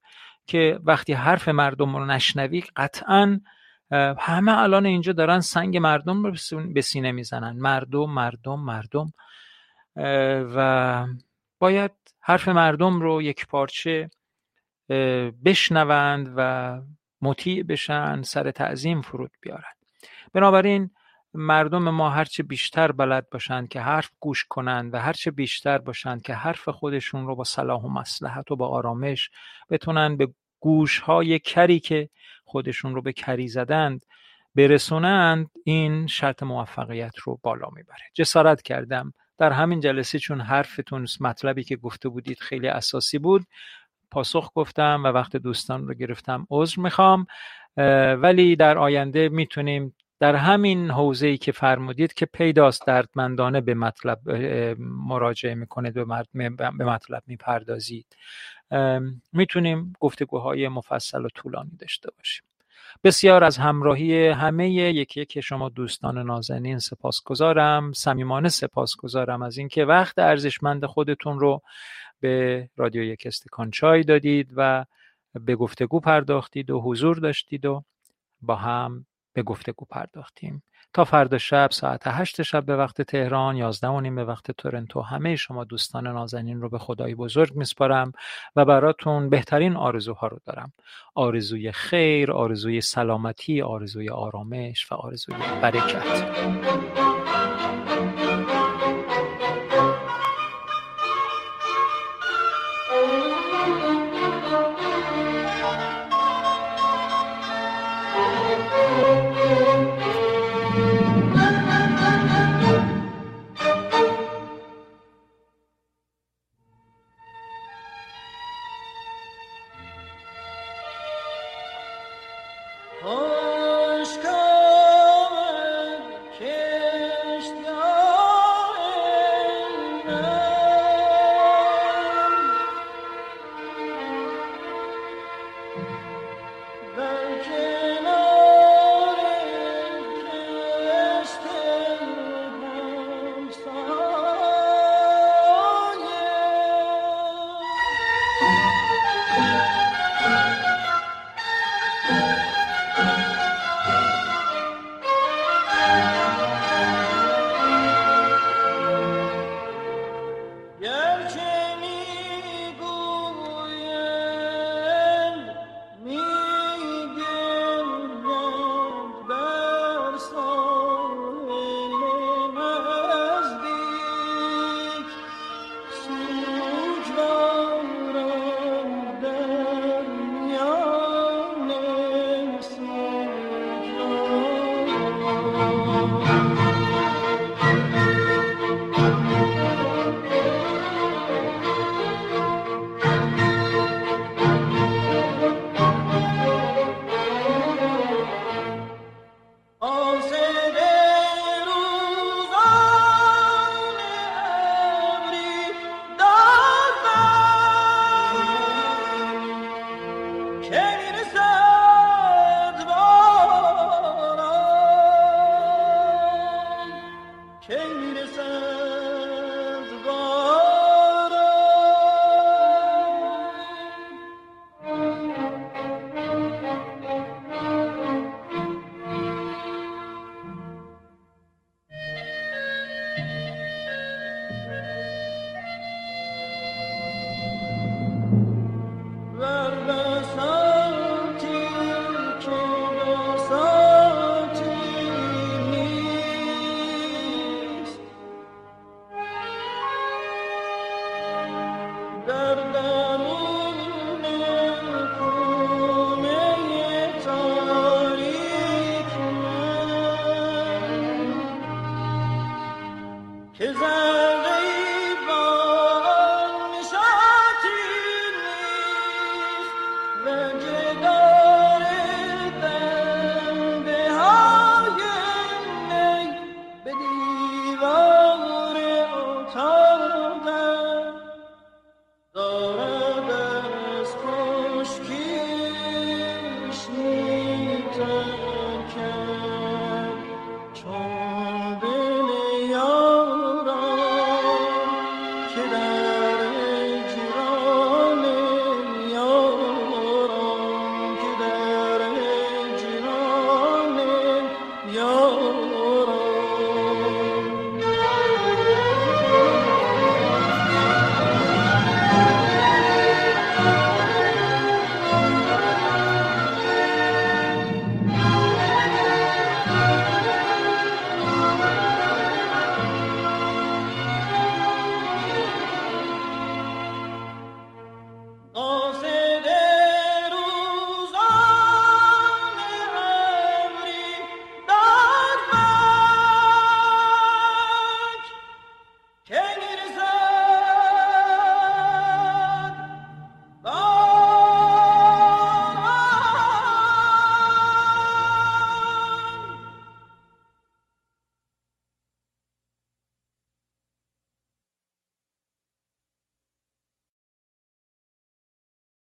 که وقتی حرف مردم رو نشنوی قطعا همه الان اینجا دارن سنگ مردم رو به سینه می‌زنن. مردم مردم مردم. و باید حرف مردم رو یک پارچه بشنوند و مطیع بشن سر تعظیم فرود بیارن. بنابراین مردم ما هرچه بیشتر بلد باشند که حرف گوش کنند و هرچه بیشتر باشند که حرف خودشون رو با صلاح و مسلحت و با آرامش بتونن به گوش های کری که خودشون رو به کری زدند برسونند این شرط موفقیت رو بالا می‌بره. جسارت کردم. در همین جلسه چون حرفتون مطلبی که گفته بودید خیلی اساسی بود پاسخ گفتم و وقت دوستان رو گرفتم عذر می‌خوام. ولی در آینده می‌تونیم در همین ای که فرمودید که پیداست دردمندانه به مطلب مراجعه می‌کنه به مطلب می‌پردازید. می‌تونیم گفتگوهای مفصل و طولانی داشته باشیم. بسیار از همراهی همه یکی یک شما دوستان نازنین سپاسگزارم. صمیمانه سپاسگزارم از اینکه وقت ارزشمند خودتون رو به رادیو یک استکان چای دادید و به گفتگو پرداختید و حضور داشتید و با هم به گفتگو پرداختیم. تا فردا شب ساعت هشت شب به وقت تهران یازده و نیم به وقت تورنتو. همه شما دوستان نازنین رو به خدای بزرگ میسپارم و براتون بهترین آرزوها رو دارم. آرزوی خیر آرزوی سلامتی آرزوی آرامش و آرزوی برکت.